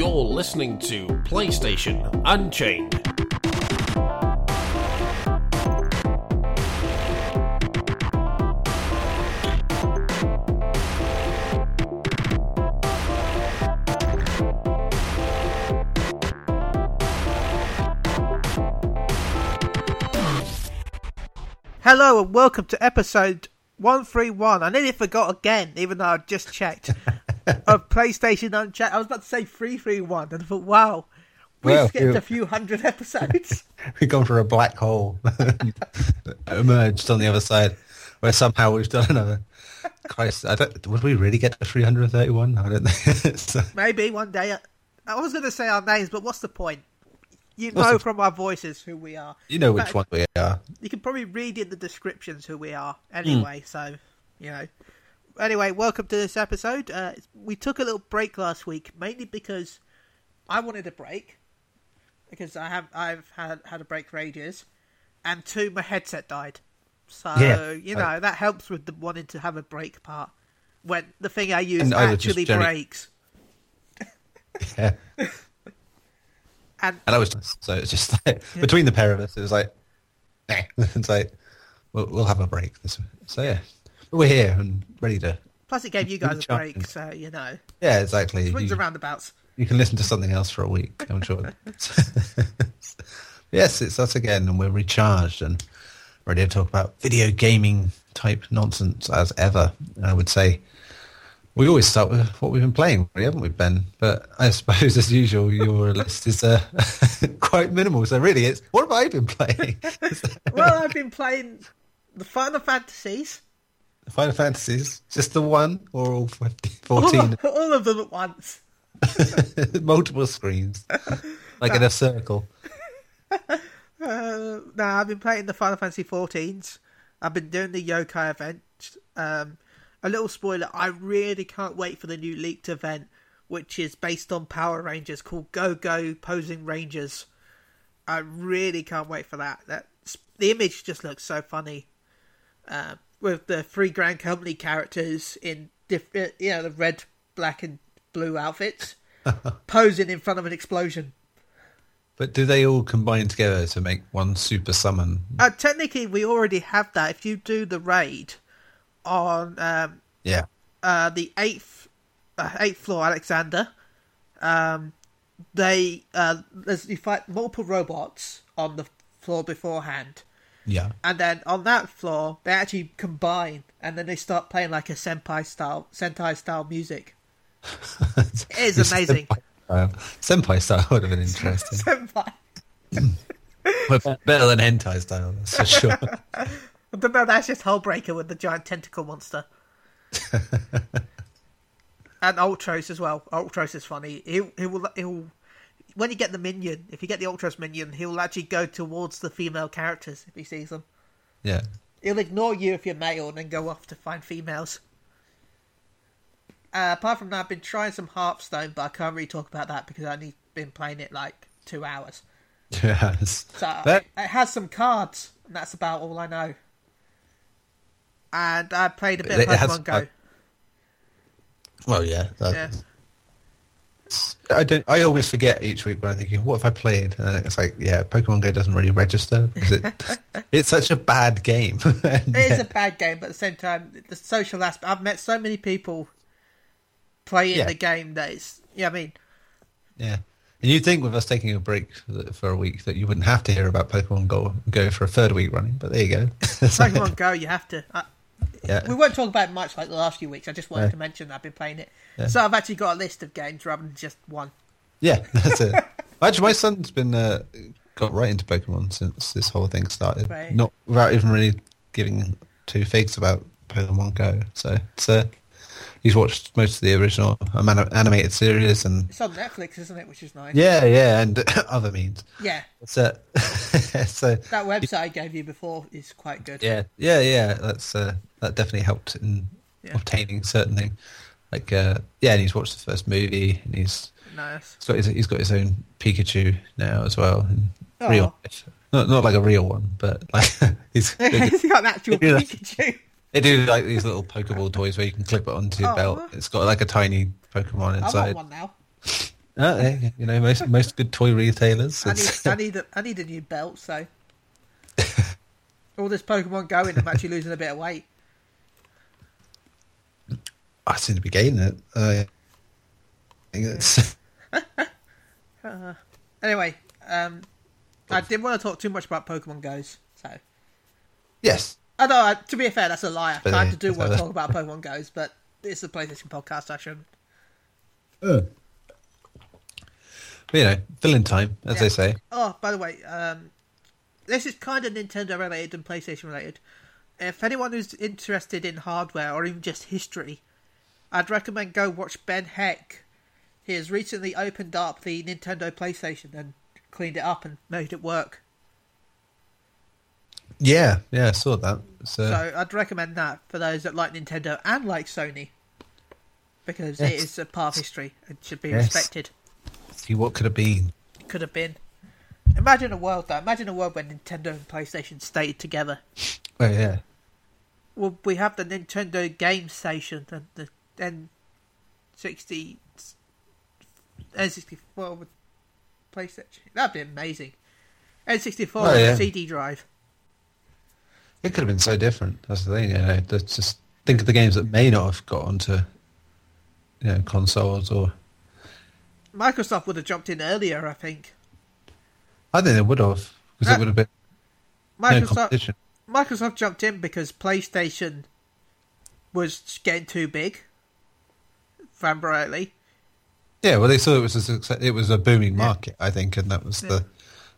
You're listening to PlayStation Unchained. Hello and welcome to episode 131. I nearly forgot again, even though I just checked, of PlayStation Unchained. I was about to say 331, and I thought, wow, we've Well, skipped a few hundred episodes. We've gone through a black hole, emerged on the other side, where somehow we've done another. Christ, I don't. Would we really get to 331? I don't think. so, Maybe one day. I was going to say our names, but what's the point? You know from our voices who we are. you know which one we are. You can probably read in the descriptions who we are Hmm. anyway, so, you know. Anyway, welcome to this episode. Uh, we took a little break last week, mainly because I wanted a break, because I have I've had had a break for ages, and two, my headset died. So Yeah. you know that helps with the wanting to have a break part when the thing I use And I actually generally- breaks. Yeah. And And I was just, so it's just like between the pair of us, it was like, eh. it's like we'll, we'll have a break. This, so yeah, we're here and ready to. plus, it gave you guys a break, so you know Yeah, exactly. swings You- and roundabouts. You can listen to something else for a week, I'm sure. yes, it's us again, and we're recharged and ready to talk about video gaming type nonsense as ever. I would say we always start with what we've been playing, really, haven't we, Ben? But I suppose, as usual, your list is uh, quite minimal. So really, it's what have I been playing? well, I've been playing the Final Fantasies. Final Fantasies, just the one or all 50, All 14, all of them at once. multiple screens, like in a circle. Uh, no, I've been playing the Final Fantasy 14s. I've been doing the yokai event. Um, a little spoiler: I really can't wait for the new leaked event, which is based on Power Rangers called Go Go Posing Rangers. I really can't wait for that. That the image just looks so funny, uh, with the three Grand Company characters in different, you know, the red, black, and blue outfits, posing in front of an explosion. But do they all combine together to make one super summon? Uh, technically, we already have that. If you do the raid on um, Yeah. uh, the eighth uh, eighth floor, Alexander, um, they uh, there's, you fight multiple robots on the floor beforehand, Yeah. and then on that floor they actually combine, and then they start playing like a senpai style sentai style music. It is amazing. Senpai style, would have been interesting. senpai. but better than hentai style, that's for sure. But no, that's just Hullbreaker with the giant tentacle monster. and Ultros as well. Ultros is funny. He'll, he will, he'll, when you get the minion, if you get the Ultros minion, he'll actually go towards the female characters if he sees them. yeah. He'll ignore you if you're male and then go off to find females. Uh, apart from that, I've been trying some Hearthstone, but I can't really talk about that because I've only been playing it like two hours. Yes. So That- it has some cards, and that's about all I know. And I played a bit It of has- Pokemon Go. uh, well, yeah. that- yeah. I don't. I always forget each week when I'm thinking, "What have I played?" And it's like, yeah, Pokemon Go doesn't really register because it, it's such a bad game. It is yeah, a bad game, but at the same time, the social aspect. I've met so many people playing Yeah. the game that it's. Yeah, I mean, yeah. And you'd think with us taking a break for, for a week that you wouldn't have to hear about Pokemon Go go for a third week running, but there you go. Pokemon Go, you have to. I, yeah. we won't talk about it much like the last few weeks. I just wanted Yeah. to mention that I've been playing it. Yeah. So I've actually got a list of games rather than just one. Yeah, that's it. Actually, my son's been uh, got right into Pokemon since this whole thing started. Right. Not without even really giving two figs about Pokemon Go. So it's uh, he's watched most of the original animated series and It's on Netflix, isn't it? Which is nice. yeah, yeah, and other means. Yeah. So, so That website I gave you before is quite good. yeah, yeah, yeah. That's uh, that definitely helped in Yeah. obtaining certain thing. Like uh, yeah, and he's watched the first movie and he's Nice. He's got his, he's got his own Pikachu now as well. In Oh. real. Not not like a real one, but like he's He's got an actual. Pikachu. They do like these little Pokeball toys where you can clip it onto your Oh. belt. It's got like a tiny Pokemon inside. I want one now. Oh, yeah, you know, most most good toy retailers. I need, I need, a, I need a new belt. So all this Pokemon going, I'm actually losing a bit of weight. I seem to be gaining it. Uh, it's Anyway, um, I didn't want to talk too much about Pokemon Goes. So yes. I know. To be fair, that's a lie. I kind uh, of do want to uh, talk about Pokemon Goes, but it's a PlayStation podcast. I shouldn't. But, you know, filling time, as Yeah. they say. Oh, by the way, um, this is kind of Nintendo related and PlayStation related. If anyone who's interested in hardware or even just history, I'd recommend go watch Ben Heck. He has recently opened up the Nintendo PlayStation and cleaned it up and made it work. Yeah, yeah, I saw that. So, uh, So I'd recommend that for those that like Nintendo and like Sony, because it Yes. is a part of history and should be Yes. respected. see what could have been. Could have been. Imagine a world though. Imagine a world where Nintendo and PlayStation stayed together. Oh yeah, Well, we have the Nintendo Game Station and the N60, N64 with PlayStation. That'd be amazing. N64 Oh, with CD drive. It could have been so different. That's the thing. You know, let's just think of the games that may not have got onto, you know, consoles or. Microsoft would have jumped in earlier, I think. I think they would have because Uh, it would have been Microsoft competition. Microsoft jumped in because PlayStation was getting too big. Remember rightly. Yeah, well, they saw it was a success. It was a booming market, I think, and that was the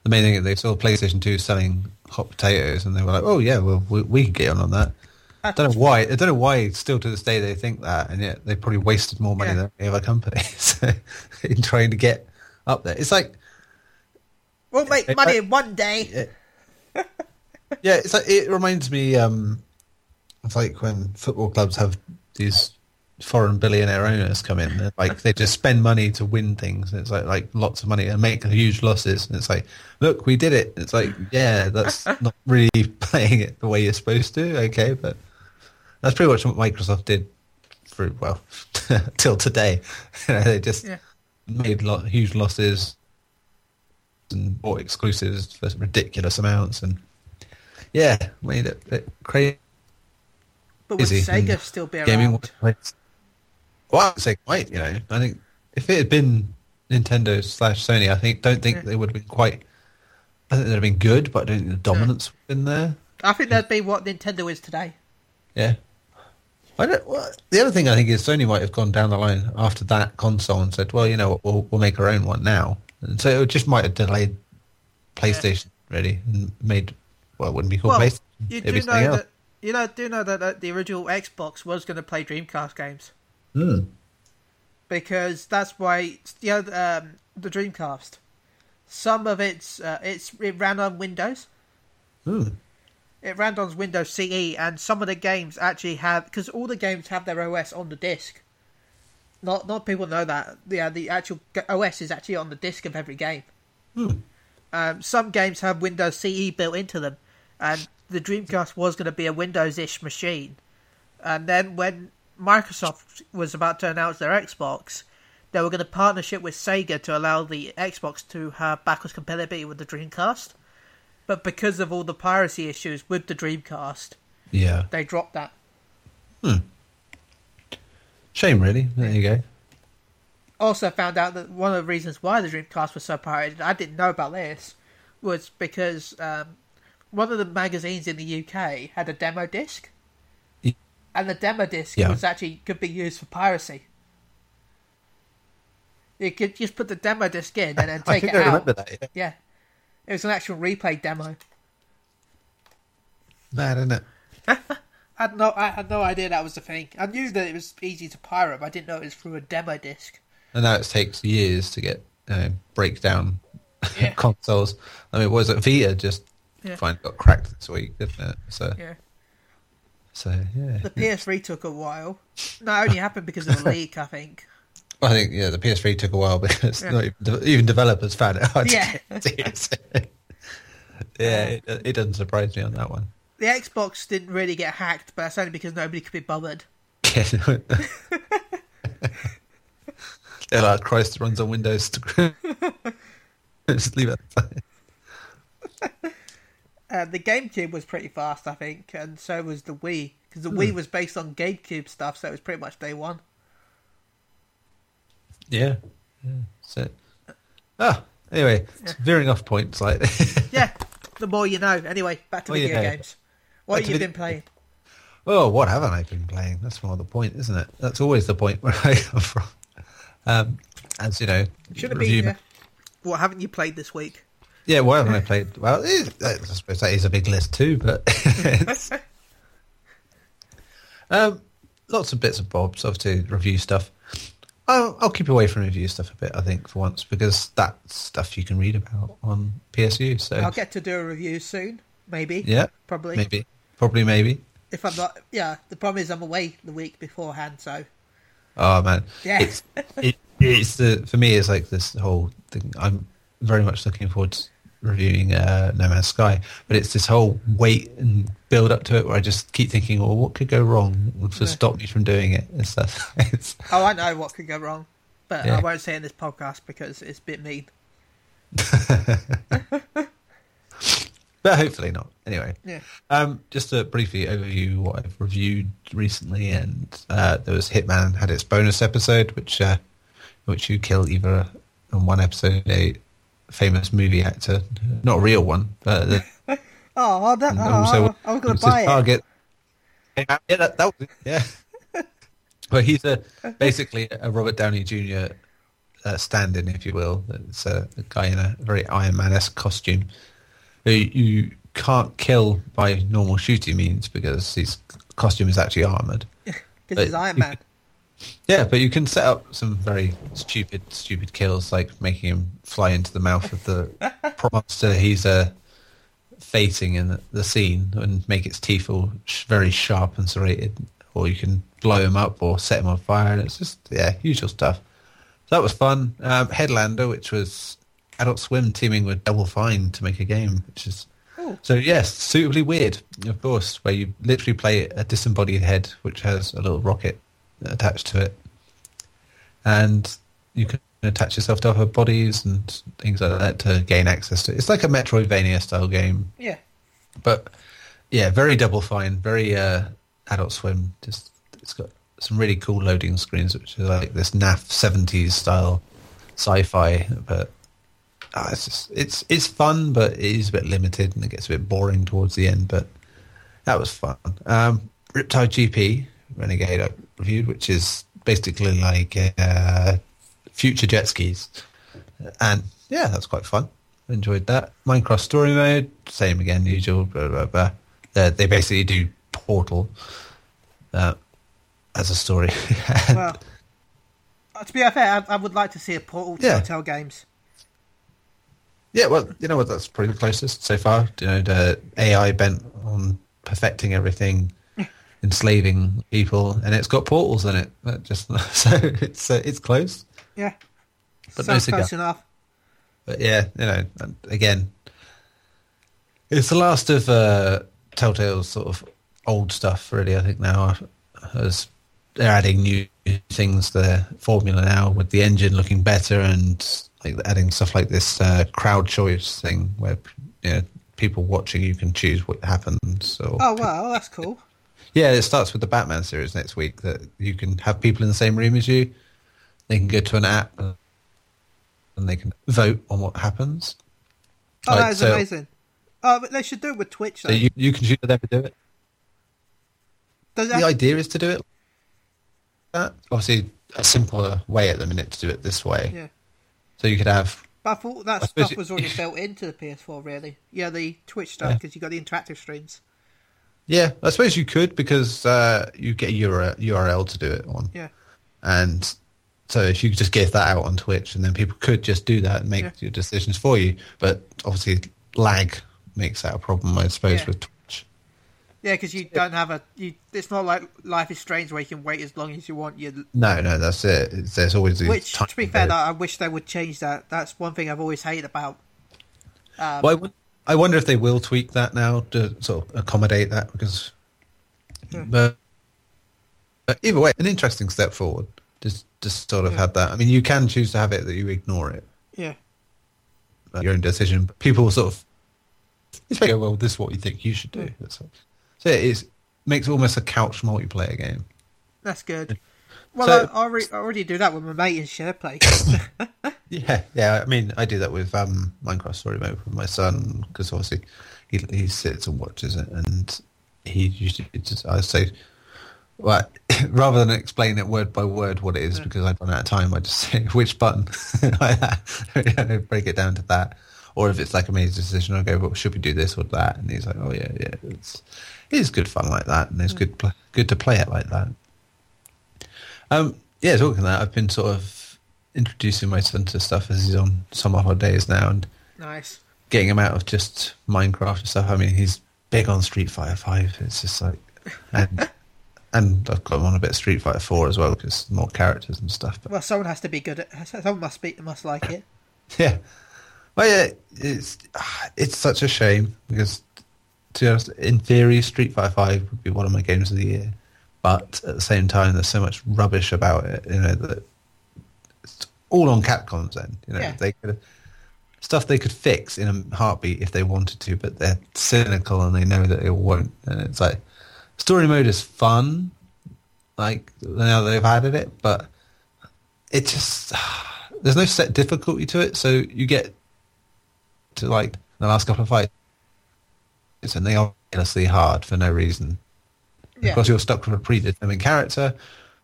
the main thing. They saw PlayStation Two selling hot potatoes, and they were like, "Oh yeah, well, we, we can get on on that." I don't know why. I don't know why. Still to this day, they think that, and yet they probably wasted more money Yeah. than any other companies in trying to get up there. It's like, We'll make It- money I- in one day. yeah, it's like it reminds me. um It's like when football clubs have these foreign billionaire owners come in. they're Like they just spend money to win things. It's like like lots of money and make huge losses. And it's like, look, we did it. It's like, yeah, that's not really playing it the way you're supposed to. Okay, but that's pretty much what Microsoft did for well till today. You know, they just Yeah. made huge losses and bought exclusives for ridiculous amounts and yeah, made it, it crazy. But would Sega still be gaming around? Well, I would say quite. You know, I think if it had been Nintendo slash Sony, I think don't think Yeah. they would have been quite. I think they'd have been good, but I don't think the dominance would have been there. I think that'd be what Nintendo is today. Yeah. I don't. Well, the other thing I think is Sony might have gone down the line after that console and said, "Well, you know what, we'll we'll make our own one now," and so it just might have delayed PlayStation really and made well, it wouldn't be called Well, PlayStation. you do know else. that you know do know that uh, the original Xbox was going to play Dreamcast games Hmm. because that's why you know um, the Dreamcast. Some of its uh, it's it ran on Windows. Hmm. It ran on Windows CE, and some of the games actually have because all the games have their OS on the disc. Not not people know that. Yeah, the actual OS is actually on the disc of every game. Hmm. Um, some games have Windows CE built into them, and the Dreamcast was going to be a Windows-ish machine. And then when Microsoft was about to announce their Xbox, they were going to partnership with Sega to allow the Xbox to have backwards compatibility with the Dreamcast. But because of all the piracy issues with the Dreamcast, Yeah. they dropped that. Hmm. Shame, really. There you go. Also found out that one of the reasons why the Dreamcast was so pirated, I didn't know about this, was because um, one of the magazines in the UK had a demo disc, and the demo disc Yeah. was actually could be used for piracy. You could just put the demo disc in and then I take think it I out. remember that. Yeah. Yeah, it was an actual replay demo. Mad, isn't it? I had no, I had no idea that was the thing. I knew that it was easy to pirate, but I didn't know it was through a demo disc. And now it takes years to get uh, break down Yeah. consoles. I mean, was it Vita just Yeah. finally got cracked this week, didn't it? So, Yeah. So yeah. The PS3 took a while. That only happened because of the leak, I think. I think yeah, the PS3 took a while because Yeah. not even, even developers found it hard Yeah. to get yeah, it, it doesn't surprise me on that one. The Xbox didn't really get hacked, but that's only because nobody could be bothered. Yeah, like Christ runs on Windows. Just leave it. Uh, the GameCube was pretty fast, I think, and so was the Wii because the Wii was based on GameCube stuff, so it was pretty much day one. Yeah. yeah. So, ah, anyway, it's veering off points like. Yeah, the more you know. Anyway, back to Well, video yeah. games. What Back have you vid- been playing? oh, what haven't I been playing? That's more the point, isn't it? That's always the point where I come from. Um, as you know, Should it review- be? Uh, what haven't you played this week? Yeah, haven't I played? Well, it, I suppose that is a big list too, but um, lots of bits and bobs, obviously review stuff. I'll, I'll keep away from review stuff a bit, I think, for once, because that's stuff you can read about on PSU. So I'll get to do a review soon, maybe. yeah, probably. maybe, probably, maybe. If I'm not, yeah. The problem is I'm away the week beforehand, so Oh man, Yeah. it's it, it's the for me it's like this whole thing. I'm very much looking forward to reviewing uh, No Man's Sky, but it's this whole wait and build up to it where I just keep thinking, well, what could go wrong to Yeah. stop me from doing it and stuff. It's, oh, I know what could go wrong, but Yeah. I won't say in this podcast because it's a bit mean. but hopefully not. Anyway, Yeah. um, just to briefly overview what I've reviewed recently, and uh, there was Hitman had its bonus episode, which uh, which you kill either in one episode a famous movie actor, not a real one, but the, Oh, that, oh, also I was going to buy it. target. Yeah, that, that was it, yeah. well, he's a basically a Robert Downey Jr. Uh, stand-in, if you will. It's a, a guy in a very Iron Man-esque costume who you can't kill by normal shooting means because his costume is actually armored. Because he's but Iron Man. Yeah, but you can set up some very stupid, stupid kills, like making him fly into the mouth of the monster he's uh, facing in the, the scene and make its teeth all sh- very sharp and serrated. Or you can blow him up or set him on fire. And it's just, yeah, usual stuff. So that was fun. Um, Headlander, which was Adult Swim teaming with Double Fine to make a game, which is so yes, suitably weird, of course, where you literally play a disembodied head which has a little rocket attached to it, and you can attach yourself to other bodies and things like that to gain access to. it. It's like a Metroidvania style game, Yeah. but yeah, very Double Fine, very uh, Adult Swim. Just it's got some really cool loading screens, which are like this naff seventies style sci-fi, but ah, it's just, it's it's fun, but it is a bit limited and it gets a bit boring towards the end. But that was fun. Um, Riptide GP Renegade I reviewed, which is basically like uh, future jet skis, and yeah, that's quite fun. Enjoyed that. Minecraft Story Mode, same again, usual. Blah, blah, blah. Uh, they basically do Portal uh, as a story. Well, uh, to be fair, I, I would like to see a Portal Yeah. Telltale games. Yeah, well, you know what? That's probably the closest so far. You know, the AI bent on perfecting everything, enslaving people, and it's got portals in it. Just so it's uh, it's close. Yeah. But no Sounds cigar. close enough. But yeah, you know, again, it's the last of uh, Telltale's sort of old stuff, really. I think now, as they're adding new things to their formula now with the engine looking better and like adding stuff like this uh, crowd choice thing where you know people watching you can choose what happens. Or Oh, well, that's cool. Yeah, it starts with the Batman series next week that you can have people in the same room as you. They can go to an app and they can vote on what happens. Oh, Like, that is so- amazing. Oh, but they should do it with Twitch, though. So you, you can choose them to do it. Does The idea is to do it like that. Obviously, a simpler way at the minute to do it this way. yeah. So you could have But I thought that I stuff was already built into the PS4, really. Yeah, the Twitch stuff, Yeah. because you got the interactive streams. Yeah. I suppose you could because uh, you get a URL, URL to do it on, Yeah. and so if you could just give that out on Twitch, and then people could just do that and make Yeah. your decisions for you. But obviously, lag makes that a problem, I suppose, Yeah. with Twitch. Yeah, because you don't have a. You, it's not like Life is Strange where you can wait as long as you want. You, No, no, that's it. It's, there's always these which, to be fair, windows. I wish they would change that. That's one thing I've always hated about. Um, Well, I, won- I wonder if they will tweak that now to sort of accommodate that because, Yeah. but, but either way, an interesting step forward. Just just sort of had that. I mean, you can choose to have it that you ignore it, Yeah. uh, your own decision. But people sort of it's like, well, this is what you think you should do. That's all. So it is makes almost a couch multiplayer game. That's good. Well, So- I, I, already, I already do that with my mate in SharePlay. Yeah, yeah. I mean, I do that with um, Minecraft Story Mode with my son because obviously he he sits and watches it, and he usually just I say, well, rather than explain it word by word what it is because I'd run out of time, I just say which button, break it down to that. Or if it's like a major decision, I go, well, should we do this or that? And he's like, oh yeah, yeah. It's it is good fun like that, and it's good pl- good to play it like that. Um, yeah, talking of that, I've been sort of introducing my son to stuff as he's on summer holidays now and nice. getting him out of just Minecraft and stuff. I mean, he's big on Street Fighter Five. It's just like, and and I've got him on a bit of Street Fighter Four as well because more characters and stuff. But Well, someone has to be good at. Someone must be must like it. yeah, well, yeah, it's it's such a shame because to be honest, in theory, Street Fighter Five would be one of my games of the year, but at the same time, there's so much rubbish about it. You know that it's all on Capcom's end. You know Yeah. they could stuff they could fix in a heartbeat if they wanted to, but they're cynical and they know that it won't. And it's like story mode is fun, like now they've added it, but it just there's no set difficulty to it, so you get to like the last couple of fights, and they are endlessly hard for no reason. Yeah. Because you're stuck with a predetermined character,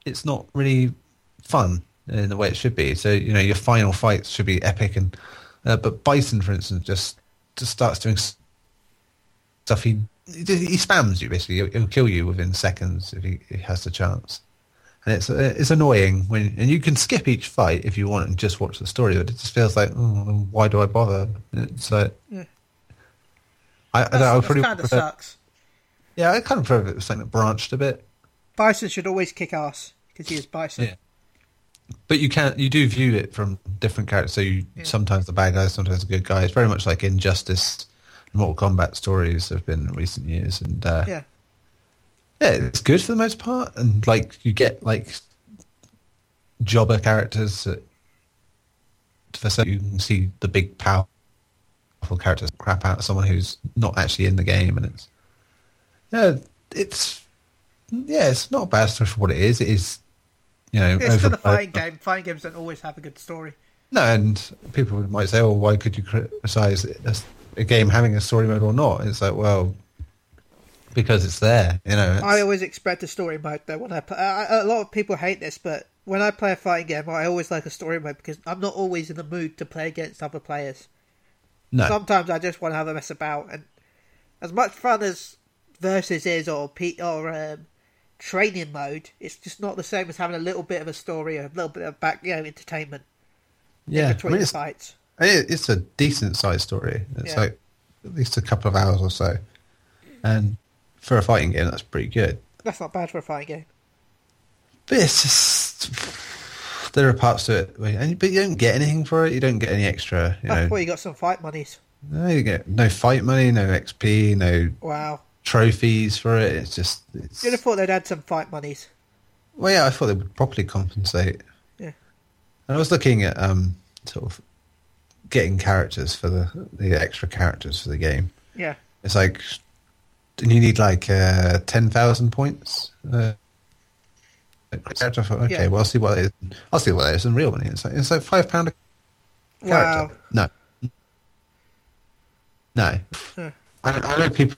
it's not really fun in the way it should be. So you know your final fights should be epic, and uh, but Bison, for instance, just just starts doing stuff. He he, spams you basically. He'll, he'll kill you within seconds if he, he has the chance. And it's uh, it's annoying when and you can skip each fight if you want and just watch the story, but it just feels like oh, why do I bother? It's like Yeah. I, I, don't I would probably kind of sucks. Yeah, I kind of prefer if it was something that branched a bit. Bison should always kick ass because he is Bison. Yeah. But you can you do view it from different characters. So you Yeah. sometimes the bad guys, sometimes the good guys. Very much like Injustice, and Mortal Kombat stories have been in recent years, and uh, Yeah. yeah, it's good for the most part. And like you get like jobber characters that for so you can see the big powerful characters crap out of someone who's not actually in the game, and it's yeah, it's yeah, it's not a bad story for what it is. It is you know It's for the fighting game. Fighting games don't always have a good story. No, and people might say, "Oh, why could you criticize a, a game having a story mode or not?" It's like, well, because it's there, you know. I always expect a story mode though when I play. I, a lot of people hate this, but when I play a fighting game, I always like a story mode because I'm not always in the mood to play against other players. no, Sometimes I just want to have a mess about, and as much fun as versus is or P, or um, training mode, it's just not the same as having a little bit of a story, or a little bit of back, you know, entertainment yeah, I between mean, the it's, fights. it's a decent sized story. It's Yeah. like at least a couple of hours or so, and for a fighting game, that's pretty good. That's not bad for a fighting game. But it's just there are parts to it, and but you don't get anything for it. You don't get any extra, you That's know. why you got some fight monies. No, you get no fight money, no XP, no Wow, trophies for it. It's just it's you'd have thought they'd had some fight monies. Well, yeah, I thought they would properly compensate. Yeah. And I was looking at um, sort of getting characters for the the extra characters for the game. Yeah, It's like, and you need like uh, ten thousand points. Uh, character. Okay, Yeah. well, I'll see what it is. I'll see what it is in real money. It's like it's like five pound a character. wow. No, no. Huh. I, I know people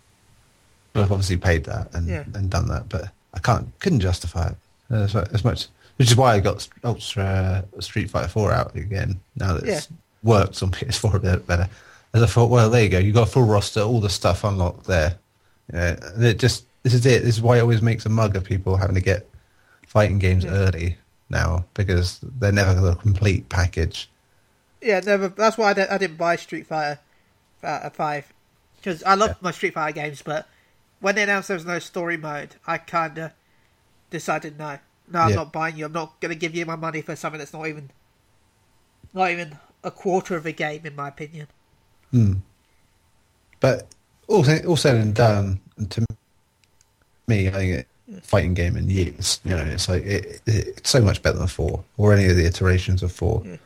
have obviously paid that and, Yeah. and done that, but I can't couldn't justify it as, as much. Which is why I got Ultra Street Fighter Four out again now that it's Yeah. works on PS4 a bit better. As I thought, well, there you go. You got a full roster, all the stuff unlocked there. Yeah, and it just this is it. This is why it always makes a mug of people having to get fighting games Yeah. early now because they're never the complete package. Yeah, never. That's why I, didn't- I didn't buy Street Fighter uh, Five because I love Yeah. my Street Fighter games, but when they announced there was no story mode, I kind of decided no, no, I'm Yeah. not buying you. I'm not going to give you my money for something that's not even, not even a quarter of a game, in my opinion. Hmm. But all said and done, to me, I think it, fighting game in years. You know, it's like it, it, it's so much better than four or any of the iterations of four Yeah.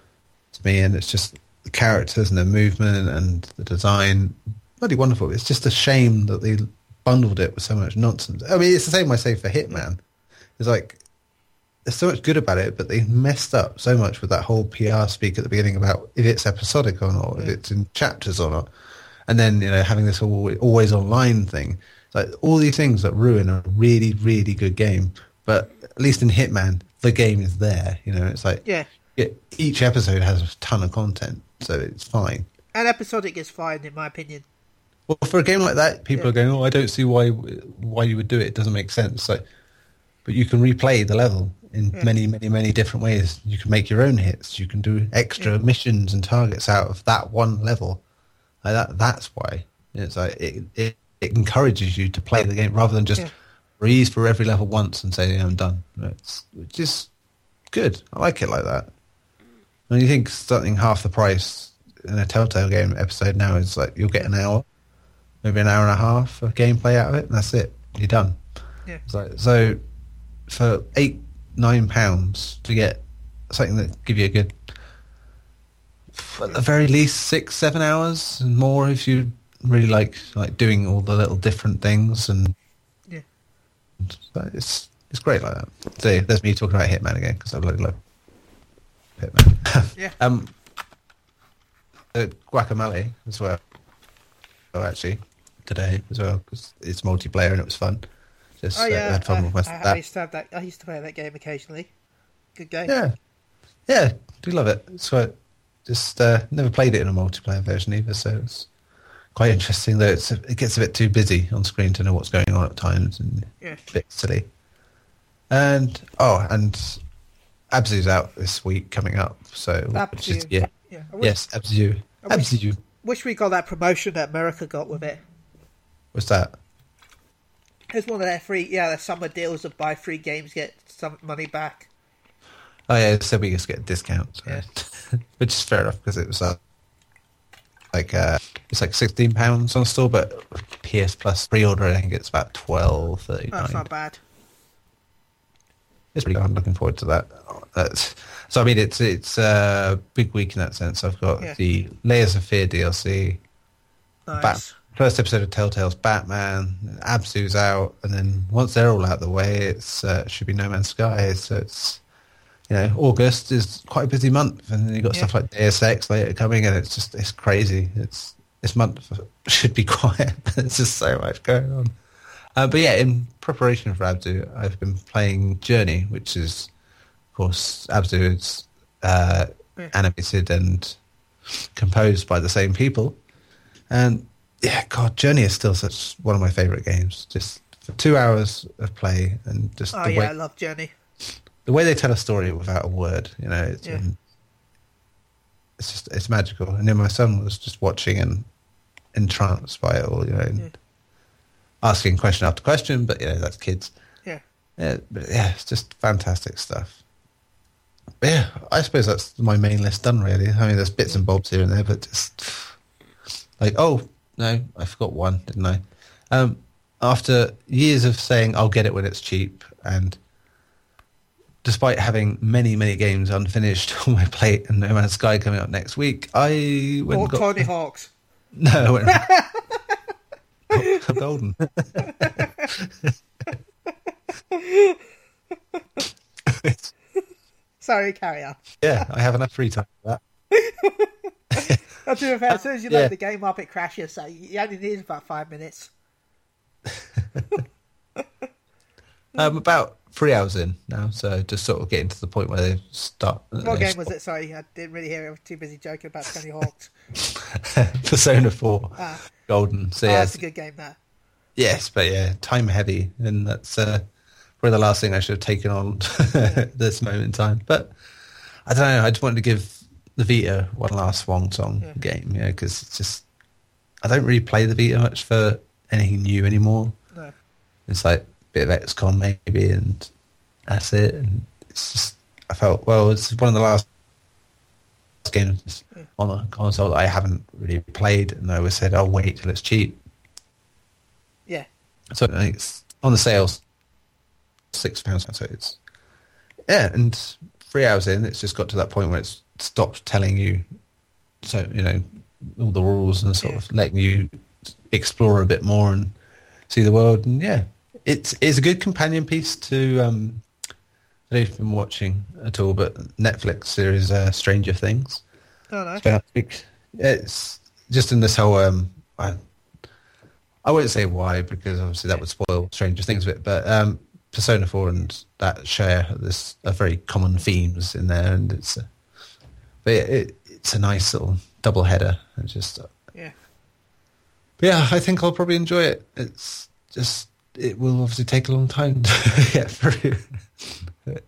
to me. And it's just the characters and the movement and the design, bloody wonderful. It's just a shame that they bundled it with so much nonsense. I mean, it's the same I say for Hitman. It's like there's so much good about it, but they messed up so much with that whole PR speak at the beginning about if it's episodic or not, if it's in chapters or not, and then you know having this always, always online thing. It's like all these things that ruin a really really good game. But at least in Hitman, the game is there. You know, it's like Yeah. yeah, each episode has a ton of content, so it's fine. And episodic is fine, in my opinion. Well, for a game like that, people Yeah. are going, "Oh, I don't see why why you would do it. It doesn't make sense." So, but you can replay the level in many, many, many different ways. You can make your own hits. You can do extra missions and targets out of that one level. Like that. That's why it's like it, it. It encourages you to play the game rather than just Yeah. breeze through every level once and say, "Yeah, "I'm done." It's is good. I like it like that. When you think something half the price in a Telltale game episode now is like you'll get an hour, maybe an hour and a half of gameplay out of it, and that's it. You're done. Yeah. So, so for eight, nine pounds to get something that give you a good, at the very least six, seven hours and more if you really like like doing all the little different things and Yeah. so it's it's great like that. So there's me talking about Hitman again because I really love Hitman. Yeah. um, uh, Guacamelee as well. Oh, actually, today as well because it's multiplayer and it was fun. Just Oh uh, yeah, had fun I, with my I, I that. used to have that. I used to play that game occasionally. Good game. Yeah, yeah, do love it. So just uh, never played it in a multiplayer version either, so it's quite interesting. Though it's it gets a bit too busy on screen to know what's going on at times and Yeah. a bit silly. And oh, and Abzu's out this week coming up, so which is yeah, Yeah. Wish, yes, Abzu, I wish- Abzu. wish we got that promotion that America got with it. What's that? It's one of their free, yeah, their summer deals of buy free games, get some money back. Oh yeah, said we just get a discount, so. Yeah. which is fair enough because it was uh, like uh, it's like sixteen pounds on store, but PS Plus pre-order I think it's about twelve thirty Oh, that's not bad. It's pretty good. I'm looking forward to that. That's, so I mean, it's it's a big week in that sense. I've got Yeah. the Layers of Fear DLC, Nice. Bat- first episode of Telltale's Batman, Abzu's out, and then once they're all out of the way, it's uh, should be No Man's Sky. So it's you know August is quite a busy month, and then you've got Yeah. stuff like Deus Ex later coming, and it's just it's crazy. It's this month should be quiet. but it's just so much going on. Uh, but yeah, in preparation for Abzu, I've been playing Journey, which is, of course, Abzu is uh, animated and composed by the same people. And yeah, God, Journey is still such one of my favorite games. Just for two hours of play and just Oh the yeah, way I love Journey. the way they tell a story without a word, you know, it's, Yeah. um, it's just it's magical. And then my son was just watching and entranced by it all, you know, and Yeah. asking question after question. But you know, that's kids. Yeah. Yeah, but yeah, it's just fantastic stuff. But yeah, I suppose that's my main list done. Really, I mean, there's bits and bobs here and there, but just like, oh no, I forgot one, didn't I? Um, after years of saying I'll get it when it's cheap, and despite having many, many games unfinished on my plate and No Man's Sky coming up next week, I went Or got Tony Hawk's. no, I went golden. Sorry, carry on. yeah, I have enough free time for that. I'll do fair. As soon as you Yeah. load the game up, it crashes. So you only need about five minutes. I'm about three hours in now, so just sort of getting to the point where they start. What they game was it? Sorry, I didn't really hear it. I was too busy joking about Tony Hawk's. Persona Four, Ah. Golden. So Oh, yeah, that's a good game, that. yes, but yeah, time heavy, and that's uh, probably the last thing I should have taken on this moment in time. But I don't know. I just wanted to give the Vita one last swan song Yeah. game, yeah, because it's just I don't really play the Vita much for anything new anymore. No. It's like a bit of XCOM maybe, and that's it. And it's just I felt well. It's one of the last games hmm. on a console that I haven't really played, and I always said I'll wait till it's cheap. Yeah. So it's on the sales six pounds. So it's yeah, and three hours in, it's just got to that point where it's stopped telling you, so you know, all the rules and sort of letting you explore a bit more and see the world. And yeah, it's it's a good companion piece to. Um, I don't know if you've been watching at all, but Netflix series uh, Stranger Things. Oh, no. It's about- It's just in this whole. Um, I, I won't say why because obviously that would spoil Stranger Things a bit, but um, Persona Four and that share this are very common themes in there, and it's. A, but it, it, it's a nice little double header, and just. uh, Yeah. But yeah, I think I'll probably enjoy it. It's just it will obviously take a long time to get through.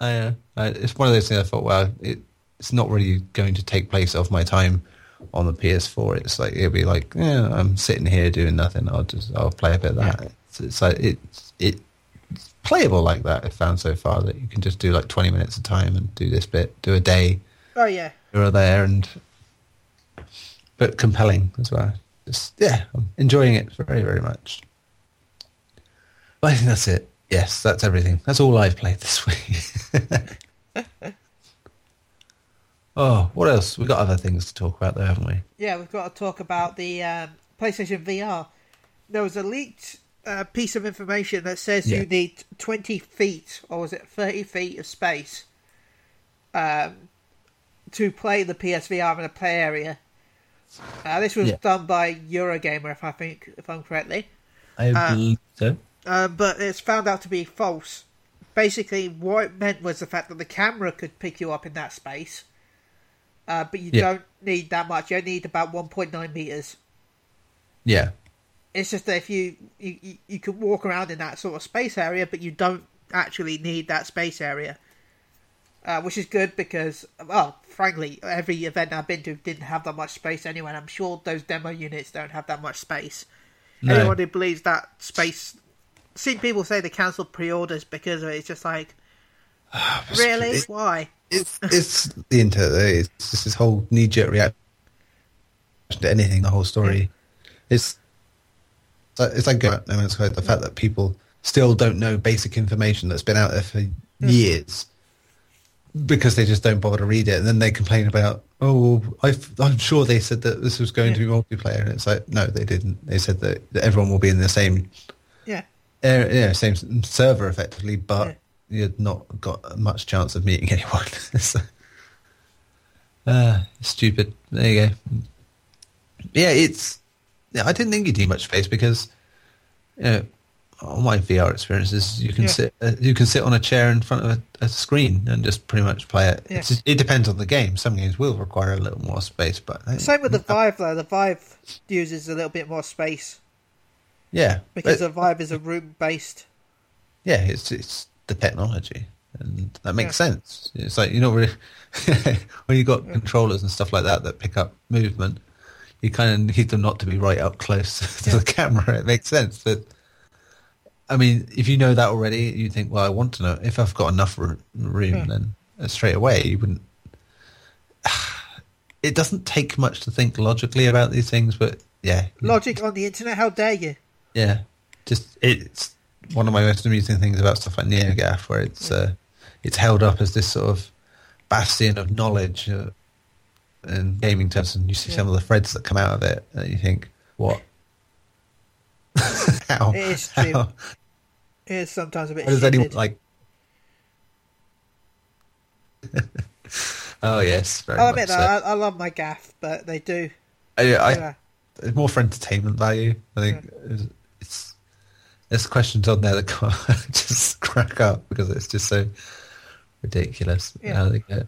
I, uh, it's one of those things I thought, well, it, it's not really going to take place of my time on the PS4. It's like it'll be like, yeah, I'm sitting here doing nothing. I'll just I'll play a bit of that. It's, it's like it's it it's playable like that. I've found so far that you can just do like 20 minutes of time and do this bit, do a day Oh, yeah. here or there, and but compelling as well. Just yeah, I'm enjoying it very very much. But I think that's it. Yes, that's everything. That's all I've played this week. oh, what else? We've got other things to talk about, though, haven't we? Yeah, we've got to talk about the um, PlayStation VR. There was a leaked uh, piece of information that says Yeah. you need 20 feet, or was it 30 feet of space, um, to play the PSVR in a play area. Uh, this was Yeah. done by Eurogamer, if I think, if I'm correctly. I believe so. Uh, but it's found out to be false. Basically, what it meant was the fact that the camera could pick you up in that space, uh, but you Yeah. don't need that much. You only need about 1.9 meters. Yeah, It's just that if you, you you you can walk around in that sort of space area, but you don't actually need that space area, uh, which is good because, well, frankly, every event I've been to didn't have that much space anyway. And I'm sure those demo units don't have that much space. No. Anyone who believes that space, seen people say they cancelled pre-orders because of it. It's just like, really, it- why? it's it's the internet. It's just this whole knee jerk reaction to anything. The whole story. It's it's like going No Man's Sky. The fact that people still don't know basic information that's been out there for years because they just don't bother to read it, and then they complain about, oh, i I'm sure they said that this was going to be multiplayer, and it's like, no, they didn't. They said that, that everyone will be in the same Yeah, yeah, same server effectively, but Yeah. you've not got much chance of meeting anyone. so, uh, stupid. There you go. Yeah, it's. Yeah, I didn't think you'd need much space because, you know, all my VR experiences, you can Yeah. sit, uh, you can sit on a chair in front of a, a screen and just pretty much play it. Yeah. It's, it depends on the game. Some games will require a little more space, but I- same with the Vive though. The Vive uses a little bit more space yeah, because but- the Vive is a room based. yeah, it's it's the technology, and that makes Yeah. sense. It's like you know, really, when you've got controllers and stuff like that that pick up movement, you kind of need them not to be right up close to Yeah. the camera. It makes sense, but I mean, if you know that already, you think, well, I want to know if I've got enough room, Yeah. then uh, straight away you wouldn't. It doesn't take much to think logically about these things, but yeah, Logic on the internet, how dare you? yeah, just it's one of my most amusing things about stuff like NeoGAF, where it's uh, it's held up as this sort of bastion of knowledge uh, in gaming terms, and you see some of the threads that come out of it, and you think, what? how? It is true. how- It is sometimes a bit does anyone like? oh yes, very oh, I'll much admit so. that I, I love my gaff, but they do. Oh, I, I, yeah. more for entertainment value. I think it's, it's there's questions on there that just crack up because it's just so ridiculous Yeah. how they get.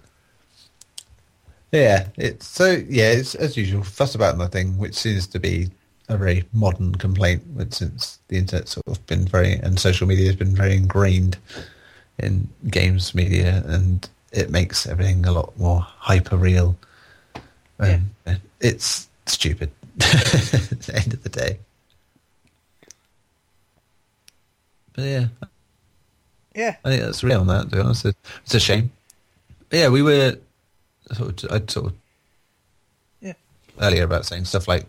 Yeah, it's so yeah, it's as usual fuss about nothing, which seems to be a very modern complaint with- since the internet sort of been very and social media has been very ingrained in games media, and it makes everything a lot more hyper real. Um, It's stupid at the end of the day. But yeah, Yeah, I think that's real on that. To be honest, it's a shame. But yeah, we were sort of, I sort of yeah, earlier about saying stuff like.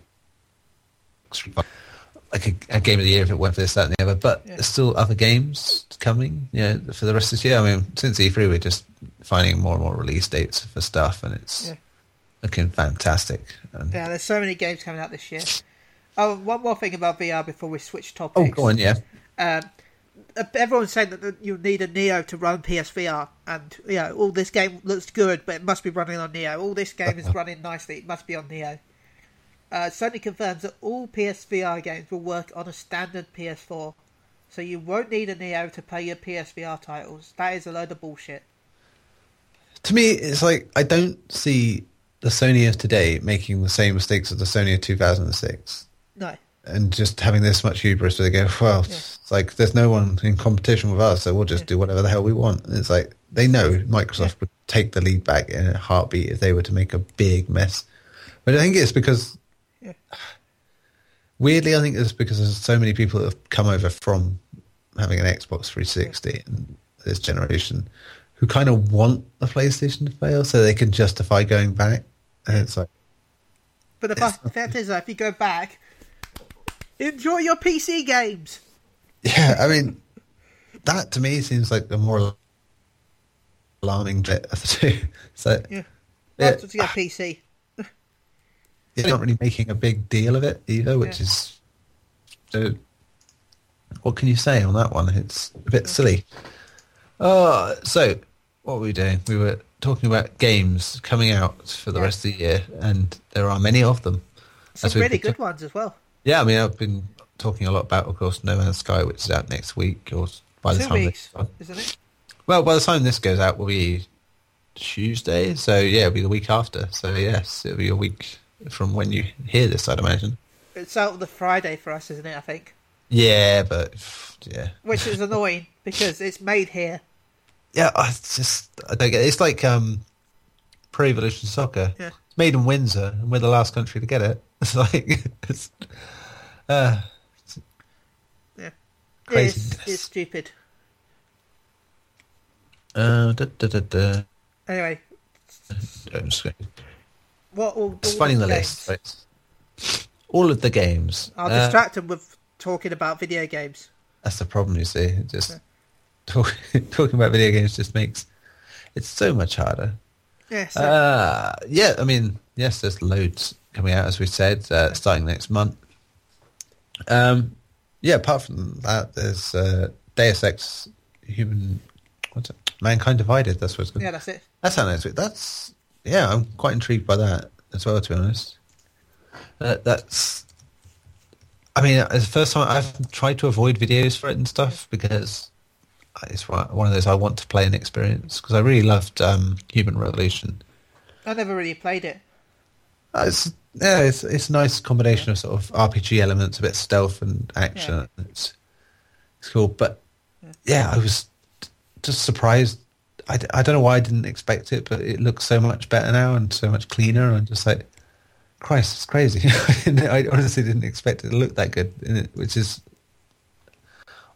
Like a, a game of the year if it went for this, that, and the other. But Yeah. there's still other games coming, you know, for the rest of this year. I mean, since E3, we're just finding more and more release dates for stuff, and it's Yeah. looking fantastic. And, Yeah, there's so many games coming out this year. Oh, one more thing about VR before we switch topics. oh, go on, yeah. Um, uh, everyone's saying that that you need a Neo to run PSVR, and you know, all this game looks good, but it must be running on Neo. All this game is running nicely; it must be on Neo. Uh, Sony confirms that all PSVR games will work on a standard PS4, so you won't need a Neo to play your PSVR titles. That is a load of bullshit. To me, it's like I don't see the Sony of today making the same mistakes as the Sony of 2006. No, and just having this much hubris where they go, well, Yeah. it's like there's no one in competition with us, so we'll just do whatever the hell we want. And it's like they know Microsoft would take the lead back in a heartbeat if they were to make a big mess. But I think it's because, Yeah. weirdly, I think it's because there's so many people that have come over from having an Xbox 360 and this generation who kind of want the PlayStation to fail so they can justify going back. And it's like, but the fact, fact is, if you go back, enjoy your PC games. Yeah, I mean, that to me seems like the more alarming bit of the two. So Yeah, Yeah. Not to get PC. They're not really making a big deal of it either, which Yeah. is. So, what can you say on that one? It's a bit silly. Oh, so what were we doing? We were talking about games coming out for the Yeah. rest of the year, and there are many of them. Some really good ones as well. Yeah, I mean, I've been talking a lot about, of course, No Man's Sky, which is out next week, or by the Two time weeks, this, isn't it? well, by the time this goes out, will be Tuesday. So yeah, it'll be the week after. So yes, it'll be a week from when you hear this, I'd imagine. It's out on the Friday for us, isn't it? I think, Yeah, but yeah, which is annoying because it's made here. yeah. I just I don't get. It. It's like um, Pro Evolution Soccer. Yeah. It's made in Windsor, and we're the last country to get it. It's like it's. Uh, Yeah, Craziness. it's, it's stupid. uh, da, da, da, da. Anyway, I'm just going- what all, all the the list. Right. All of the games. I'll Uh, distract them with talking about video games. That's the problem, you see. Just talk, talking about video games just makes it so much harder. Yeah, so, Uh, yeah, I mean, yes, there's loads coming out, as we said, uh, starting next month. Um, yeah, apart from that, there's uh, Deus Ex Human, what's it? Mankind Divided. That's what it's called. yeah, that's it. That's how next week. That's yeah, I'm quite intrigued by that as well. To be honest, uh, that's. I mean, it's the first time I've tried to avoid videos for it and stuff because it's one one of those I want to play and experience because I really loved um, Human Revolution. I never really played it. Uh, It's yeah, it's it's a nice combination of sort of RPG elements, a bit stealth and action. It's it's cool, but yeah, I was just surprised. I, I don't know why I didn't expect it, but it looks so much better now and so much cleaner. And just like, Christ, it's crazy. I honestly didn't expect it to look that good which is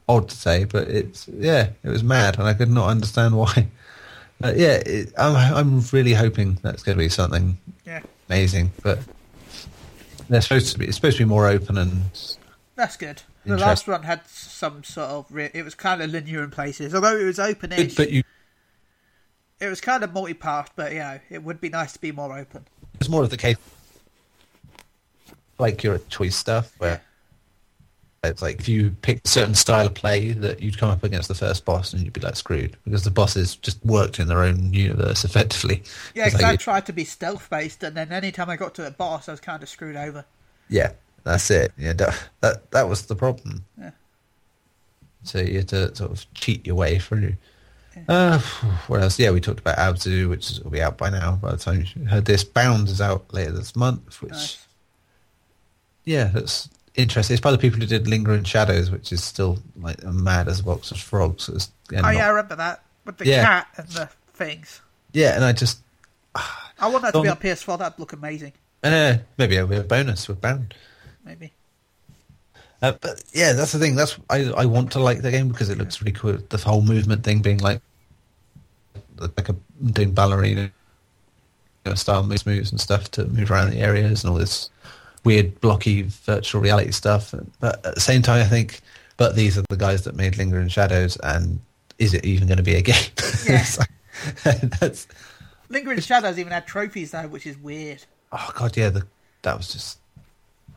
odd to say, but it's yeah, it was mad, and I could not understand why. But yeah, it, I'm I'm really hoping that's going to be something Yeah, amazing, but they're supposed to be. It's supposed to be more open and that's good. The last one had some sort of. Re- it was kind of linear in places, although it was open-ish. but you. It was kind of multi-path, but you know, it would be nice to be more open. It's more of the case, like your choice stuff, where it's like if you pick a certain style of play, that you'd come up against the first boss and you'd be like screwed because the bosses just worked in their own universe effectively. Yeah, because like I tried to be stealth-based, and then anytime I got to a boss, I was kind of screwed over. Yeah, that's it. Yeah, that that, that was the problem. Yeah. So you had to sort of cheat your way through. Uh, what else? Yeah, we talked about Abzu, which is, will be out by now. By the time you heard this, Bound is out later this month. Which, Nice. yeah, that's interesting. It's by the people who did Linger in Shadows, which is still like mad as a box of frogs. It's, and Oh not- yeah, I remember that with the Yeah. cat and the things. yeah, and I just, I want that to be on PS4. That'd look amazing. uh, maybe it'll be a bonus with Bound. Maybe. Uh, but yeah, that's the thing. That's I I want to like the game because it looks really cool. The whole movement thing being like like a doing ballerina you know, style moves, moves and stuff to move around the areas and all this weird blocky virtual reality stuff. But at the same time, I think, but these are the guys that made Linger in Shadows, and is it even going to be a game? Yeah. So, that's Linger in Shadows even had trophies though, which is weird. oh god, yeah, the, that was just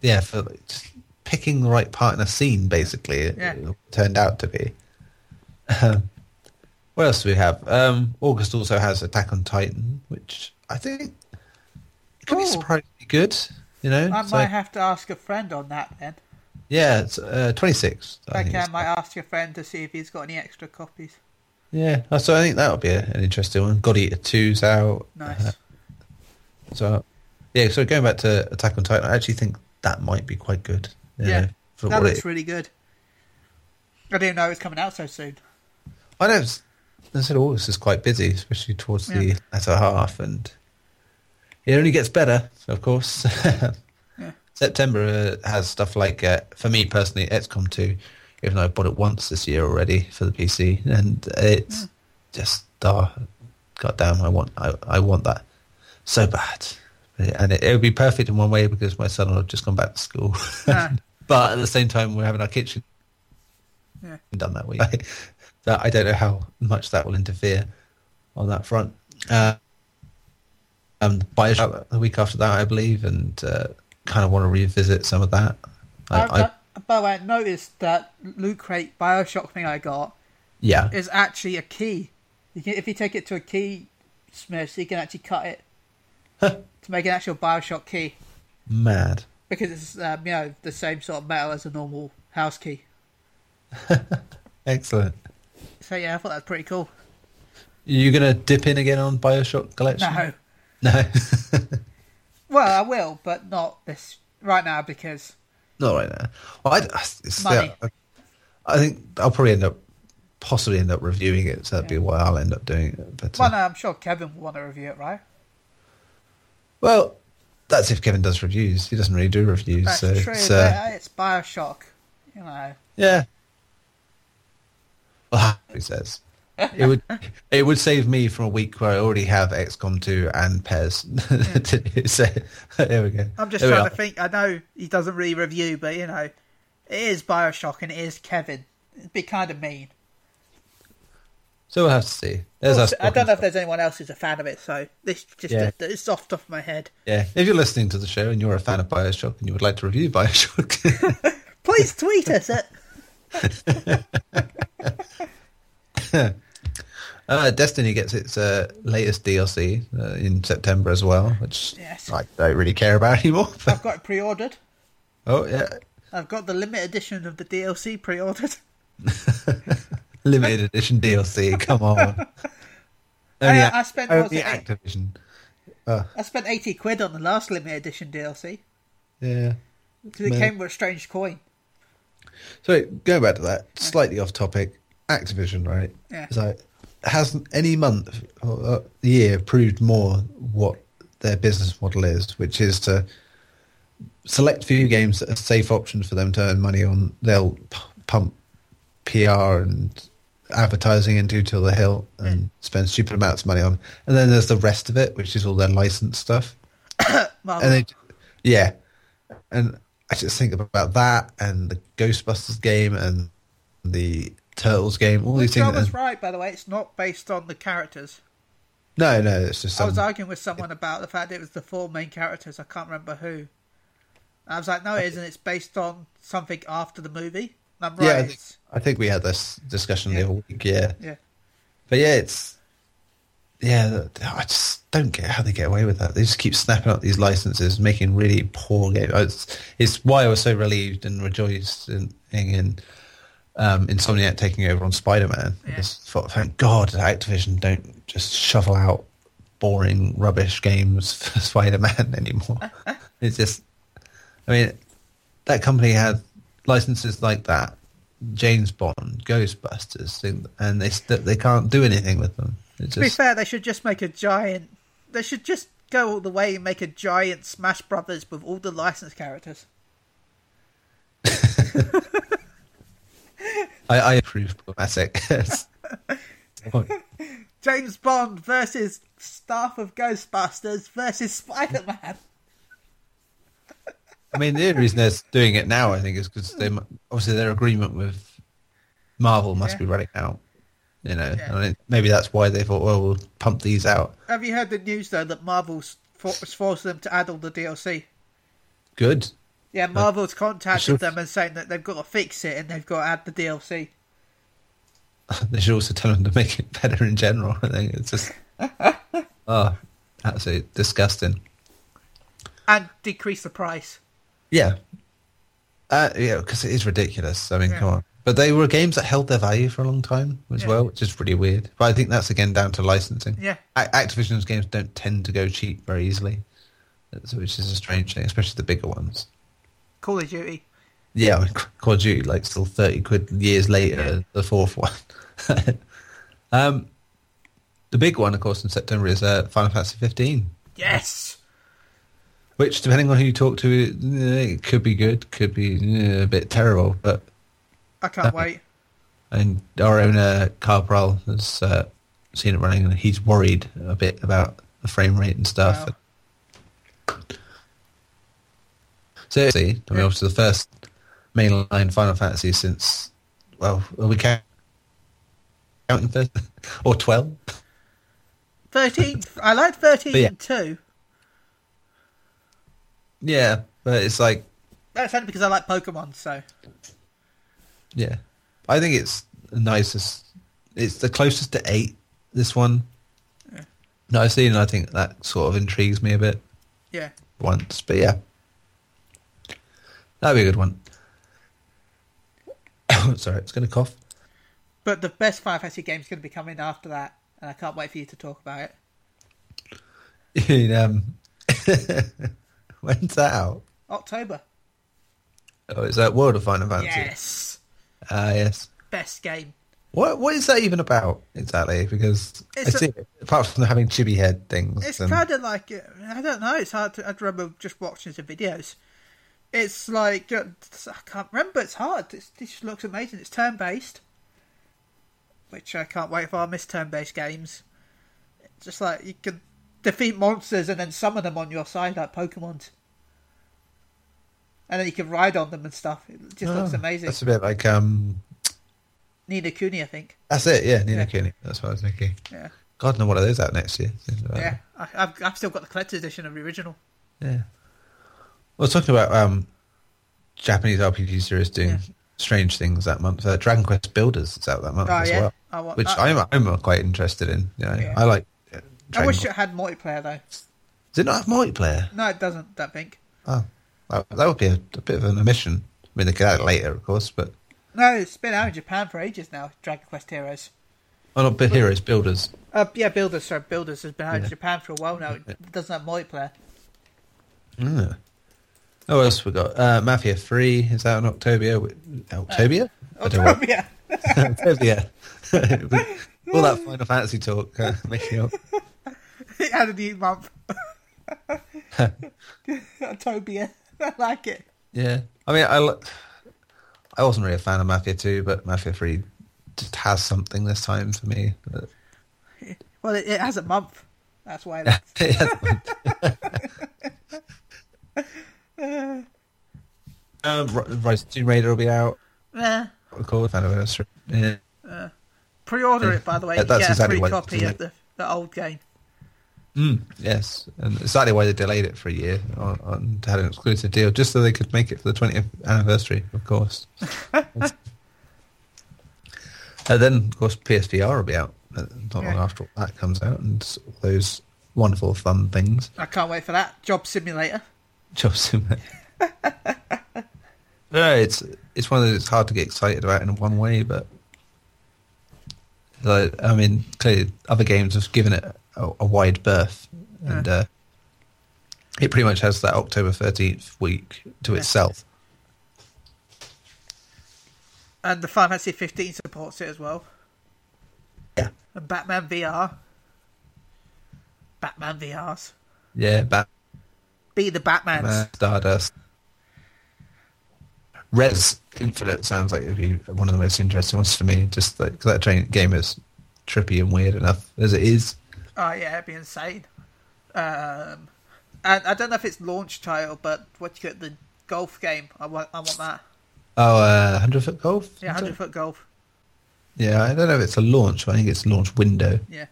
yeah for just picking the right part in a scene. Basically, Yeah. it turned out to be. Um, what else do we have? Um, August also has Attack on Titan, which I think could be surprisingly good. You know, I So- might have to ask a friend on that then. yeah, it's uh, twenty six. Okay, I might ask your friend to see if he's got any extra copies. Yeah, uh, so I think that'll be a, an interesting one. God Eater 2's out. Nice. Uh, so, yeah, so going back to Attack on Titan, I actually think that might be quite good. Yeah, that looks it- really good. I didn't know it was coming out so soon. I know. it's- I said August is quite busy, especially towards the latter half, and it only gets better, of course. Yeah. September uh, has stuff like, uh, for me personally, XCOM 2, even though I bought it once this year already for the PC, and it's just, oh, goddamn, I want, I, I want that so bad. And it, it would be perfect in one way because my son will have just gone back to school. Ah. But at the same time, we're having our kitchen Yeah. done that way. that I don't know how much that will interfere on that front. Uh, um, Bioshock the week after that, I believe, and uh, kind of want to revisit some of that. I, I've, I, by the way, I noticed that Loot Crate Bioshock thing I got yeah, is actually a key. You can, if you take it to a key smith, you can actually cut it to make an actual Bioshock key mad. Because it's um, you know the same sort of metal as a normal house key. Excellent. So yeah, I thought that's pretty cool. You gonna dip in again on Bioshock Collection? No, no, well I will, but not this right now because not right now. Well, I, Money. yeah, I think I'll probably end up, possibly end up reviewing it. So that'd be why I'll end up doing it. But uh, no, I'm sure Kevin will want to review it, right? well, that's if Kevin does reviews. He doesn't really do reviews, That's so true. it's, but uh, uh, it's Bioshock, you know. Yeah. Well, he says it would it would save me from a week where I already have XCOM 2 and PES. so there we go. I'm just There we trying to think. I know he doesn't really review, but you know, it is Bioshock and it is Kevin. It'd be kind of mean. So we'll have to see. There's us. I don't know if there's anyone else who's a fan of it, so this just Yeah. it's off top of my head. Yeah, if you're listening to the show and you're a fan of Bioshock and you would like to review Bioshock, Please tweet us at uh, Destiny gets its uh, latest DLC uh, in September as well, which Yes. I don't really care about anymore. I've got it pre-ordered. oh yeah, I've got the limited edition of the DLC pre-ordered. Limited edition DLC. Come on. I- Only, I spent, only it, Activision. Uh, I spent eighty quid on the last limited edition DLC yeah. because it came with a strange coin. So going back to that, slightly off topic, Activision, right? Yeah. Hasn't any month or uh, year proved more what their business model is, which is to select few games that are safe options for them to earn money on. They'll p- pump PR and advertising into till the hill and mm. spend stupid amounts of money on. And then there's the rest of it, which is all their licensed stuff. And they, yeah, and I just think about that and the Ghostbusters game and the Turtles game. All these things. I was and- right, by the way. It's not based on the characters. no, no, it's just I was arguing with someone about the fact it was the four main characters. I can't remember who. I was like, no, it isn't. It's based on something after the movie. Right. yeah. I think, I think we had this discussion Yeah. the other week. Yeah, yeah. but yeah, it's yeah. I just don't get how they get away with that. They just keep snapping up these licenses, making really poor games. It's, it's why I was so relieved and rejoiced in in um, Insomniac taking over on Spider Man. Yeah. Thank God Activision don't just shovel out boring rubbish games for Spider Man anymore. it's just, I mean, that company had licenses like that, James Bond, Ghostbusters, and they st- they can't do anything with them. It's To be just fair, they should just make a giant. They should just go all the way and make a giant Smash Brothers with all the licensed characters. I, I approve problematic. James Bond versus staff of Ghostbusters versus Spider Man. I mean, the only reason they're doing it now, I think, is because they obviously their agreement with Marvel must Yeah. be running out. You know, Yeah. I mean, maybe that's why they thought, well, we'll pump these out. Have you heard the news though that Marvel's for- has forced them to add all the DLC? Good. Yeah, Marvel's contacted should- them and saying that they've got to fix it and they've got to add the DLC. They should also tell them to make it better in general. I think it's just, oh, absolutely disgusting. and decrease the price. Yeah. Uh, yeah, because it is ridiculous. I mean, Yeah. come on. But they were games that held their value for a long time as Yeah. well, which is pretty weird. But I think that's again down to licensing. Yeah. A- Activision's games don't tend to go cheap very easily, which is a strange thing, especially the bigger ones. Call of Duty. Yeah, I mean, Call of Duty, like, still 30 quid years later, Yeah. the fourth one. um, the big one, of course, in September is uh, Final Fantasy 15. Yes. Which, depending on who you talk to, it could be good, could be eh, a bit terrible. But I can't Okay. wait. and our own uh, Carl has uh, seen it running, and he's worried a bit about the frame rate and stuff. Wow. So, see, I mean, Yeah. obviously the first mainline Final Fantasy since, well, are we count- counting first? or 12? 13. I like 13 yeah. and 2. Yeah, but it's like, That's only because I like Pokemon, so. yeah. I think it's the nicest. It's the closest to 8, this one. Yeah. that I've seen, and I think that sort of intrigues me a bit. Yeah. once, but yeah, that'd be a good one. Sorry, it's going to cough. But the best Final Fantasy game is going to be coming after that, and I can't wait for you to talk about it. In, um, when's that out? October. Oh, is that World of Final Fantasy? Yes. Ah, yes. Best game. What What is that even about exactly? Because It's I see it, apart from having chibi head things. It's and- kind of like uh, I don't know. It's hard to. I remember just watching some videos. It's like uh, I can't remember. It's hard. It's, it just looks amazing. It's turn based, which I can't wait for. I miss turn based games. It's just like you can defeat monsters and then summon them on your side like Pokemon. and then you can ride on them and stuff. It just looks Oh, amazing. That's a bit like um. Ni no Kuni, I think. That's it. Yeah, Ni no Yeah. Kuni. That's what I was thinking. Yeah, God, know what are those out next year? yeah. I, I've I've still got the collector's edition of the original. Yeah. Well, talking about um, Japanese RPG series doing Yeah. strange things that month. Uh, Dragon Quest Builders is out that month Oh as yeah, well, I want, which I, I'm I'm quite interested in. You know, Yeah. I like. Uh, I wish it had multiplayer though. Does it not have multiplayer? No, it doesn't. Don't think. Oh, that, that would be a, a bit of an omission. I mean, they could add it later, of course, but No, it's been out in Japan for ages now. Dragon Quest Heroes. oh, not but Heroes Builders. Uh, yeah, Builders. Sorry, Builders has been out in Japan for a while now. It doesn't have multiplayer. Mm. Oh, what else we got? Uh, Mafia Three is out in October. October? I don't. Oh, yeah. October. All that Final Fantasy talk uh, making up. It had a new month. Tobia. I like it. Yeah, I mean, I, I wasn't really a fan of Mafia 2, but Mafia 3 just has something this time for me. But- Well, it, it has a month. That's why. That's, um, Ri- Rise of Tomb Raider will be out. eh. Of course, anniversary. Yeah. Pre-order it, by the way. Yeah, You that's get exactly a free what- copy of the, the old game. Mm, yes, and exactly why they delayed it for a year on, on had an exclusive deal, just so they could make it for the 20th anniversary, of course. and then, of course, PSVR will be out uh, not long Yeah. after that comes out, and those wonderful, fun things. I can't wait for that. Job Simulator. Job Simulator. no, it's it's one that it's hard to get excited about in one way, but like, I mean, clearly other games have given it a, a wide berth, and uh, it pretty much has that October thirteenth week to Yeah. itself. And the Final Fantasy 15 supports it as well. Yeah, And Batman VR. Batman VRs. yeah, Bat. Be the Batmans. Stardust, Rez Infinite sounds like it'd be one of the most interesting ones for me. Just like 'cause that train game is trippy and weird enough as it is. Oh yeah, it'd be insane. Um, and I don't know if it's launch title, but what you get the golf game. I want, I want that. Oh, uh, hundred foot golf. Yeah, hundred foot golf. Yeah, I don't know if it's a launch, but I think it's launch window. Yeah.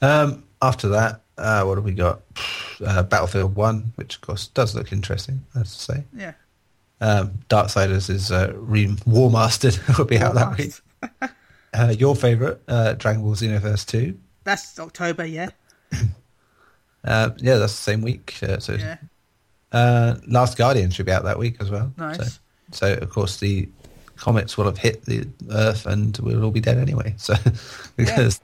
Um, after that, uh, what have we got? Uh, Battlefield One, which of course does look interesting. I have to say. Yeah. Um, Darksiders is uh, re- War Mastered. will be out that week. Uh, your favourite, uh, Dragon Ball Xenoverse Two. That's October. Yeah. Uh, yeah, that's the same week. Uh, so, Yeah. uh, Last Guardian should be out that week as well. Nice. So, so of course the comets will have hit the Earth and we'll all be dead anyway. So because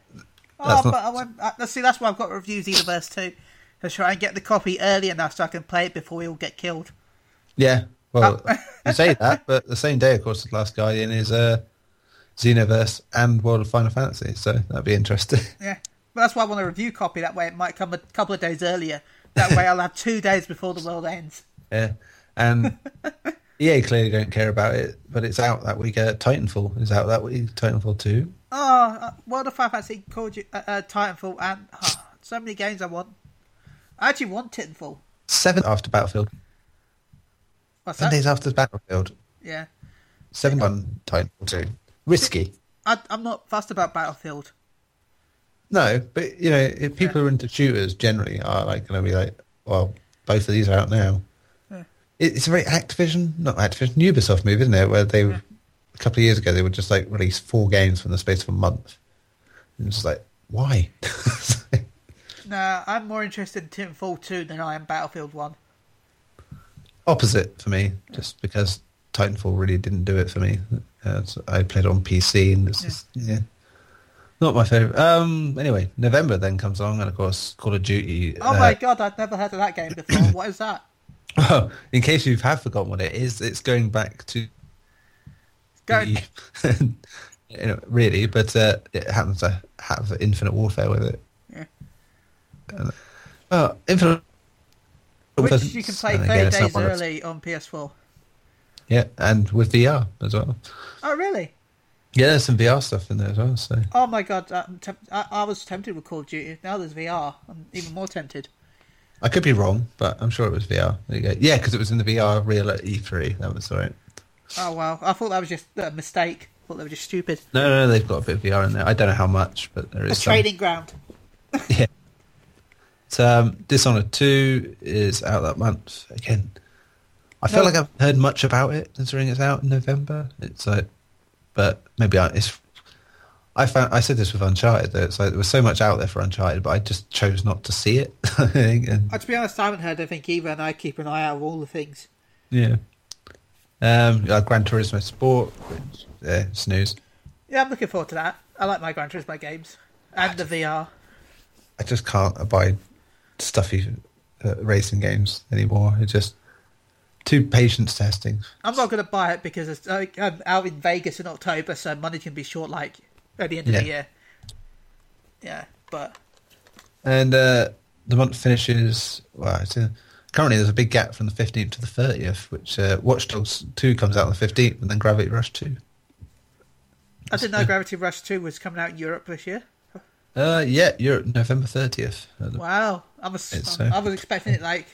Oh, That's not- but I won't. Uh, see. That's why I've got to review Xenoverse 2. To try and get the copy early enough so I can play it before we all get killed. yeah, well Oh. you say that, but the same day, of course, the Last Guardian is uh, Xenoverse and World of Final Fantasy. So that'd be interesting. Yeah. But that's why I want a review copy. That way it might come a couple of days earlier. That way I'll have two days before the world ends. Yeah, and EA clearly don't care about it, but it's out that week. Uh, Titanfall is out that week. Titanfall two. Oh, uh, World of Final Fantasy called you uh, uh, Titanfall and oh, so many games I want. I actually want Titanfall. Seven after Battlefield. What's Seven that? days after Battlefield. Yeah. Seven on Titanfall two. Risky. I, I'm not fussed about Battlefield. No, but you know, if people who are into shooters generally are like going to be like, well, both of these are out now. Yeah. It, it's a very Activision, not Activision, Ubisoft move, isn't it? Where they were, a couple of years ago they would just like release four games from the space of a month. And it's like, why? No, I'm more interested in Titanfall 2 than I am Battlefield 1. Opposite for me, just because Titanfall really didn't do it for me. Uh, so I played it on PC and it's just, yeah. Not my favourite. Um, anyway, November then comes along, and of course, Call of Duty. Oh uh, my god, I'd never heard of that game before. what is that? Well, in case you have forgotten what it is, it's going back to Going, the- you know, really, but uh, it happens to have Infinite Warfare with it. Yeah. And, well, Infinite. which you can play and 30 again, it's not days early on PS4. Yeah, and with VR as well. Oh, really? Yeah, there's some VR stuff in there as well. So Oh my god, I'm temp- I, I was tempted with Call of Duty. Now there's VR. I'm even more tempted. I could be wrong, but I'm sure it was VR. There you go. Yeah, because it was in the VR reel at E3. That was all right. Oh wow, I thought that was just a mistake. I thought they were just stupid. No, no, no, they've got a bit of VR in there. I don't know how much, but there is A some. trading ground. Yeah. So, um, Dishonored 2 is out that month. Again, I feel No. like I've heard much about it considering it's out in November. It's like, but maybe I, it's. I found I said this with Uncharted that it's like there was so much out there for Uncharted, but I just chose not to see it. I think, and Uh, to be honest, I haven't heard anything either, and I keep an eye out of all the things. yeah, um, uh, Gran Turismo Sport, which, yeah, snooze. Yeah, I'm looking forward to that. I like my Gran Turismo games and the VR. I just can't abide stuffy uh, racing games anymore. It's just too patience testing. I'm not going to buy it because it's, I'm out in Vegas in October, so money can be short, like at the end of Yeah. the year. Yeah, but And uh, the month finishes. Well, it's currently there's a big gap from the 15th to the 30th, which uh, Watch Dogs 2 comes out on the 15th, and then Gravity Rush 2. I didn't know Gravity Rush 2 was coming out in Europe this year. Uh, yeah, you're November 30th. Uh, the- Wow, I was It's, I, uh, I was expecting it like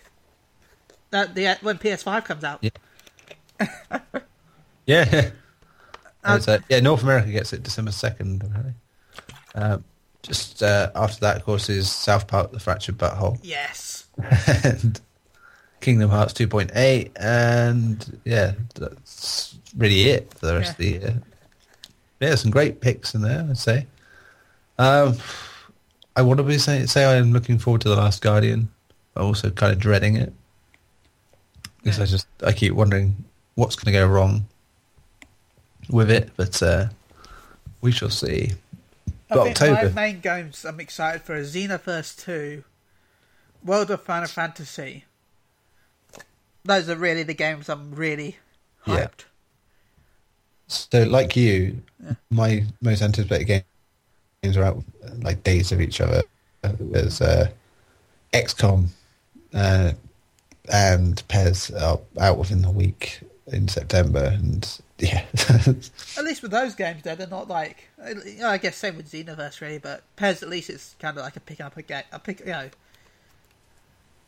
that the when PS5 comes out. Yeah. Yeah, It's, uh, yeah. North America gets it December 2nd. Apparently. Um, just uh, after that, of course, is South Park: The Fractured Butthole. Yes. and Kingdom Hearts 2.8, and yeah, that's really it for the rest Yeah. of the year. Yeah, some great picks in there, I'd say. Um, I want to be say, say I'm looking forward to The Last Guardian, but also kind of dreading it. Because Yeah. I just, I keep wondering what's going to go wrong with it, but uh, we shall see. I But think October. my main games I'm excited for is Xenoverse 2, World of Final Fantasy. Those are really the games I'm really Yeah. hyped. So, like you, my most anticipated game- games are out like days of each other. There's uh, XCOM uh, and PES are out within the week in September, and yeah, At least with those games, though, they're not like. know, I guess same with Xenoverse, really, but PES, at least it's kind of like a pick up a game. A pick, you know,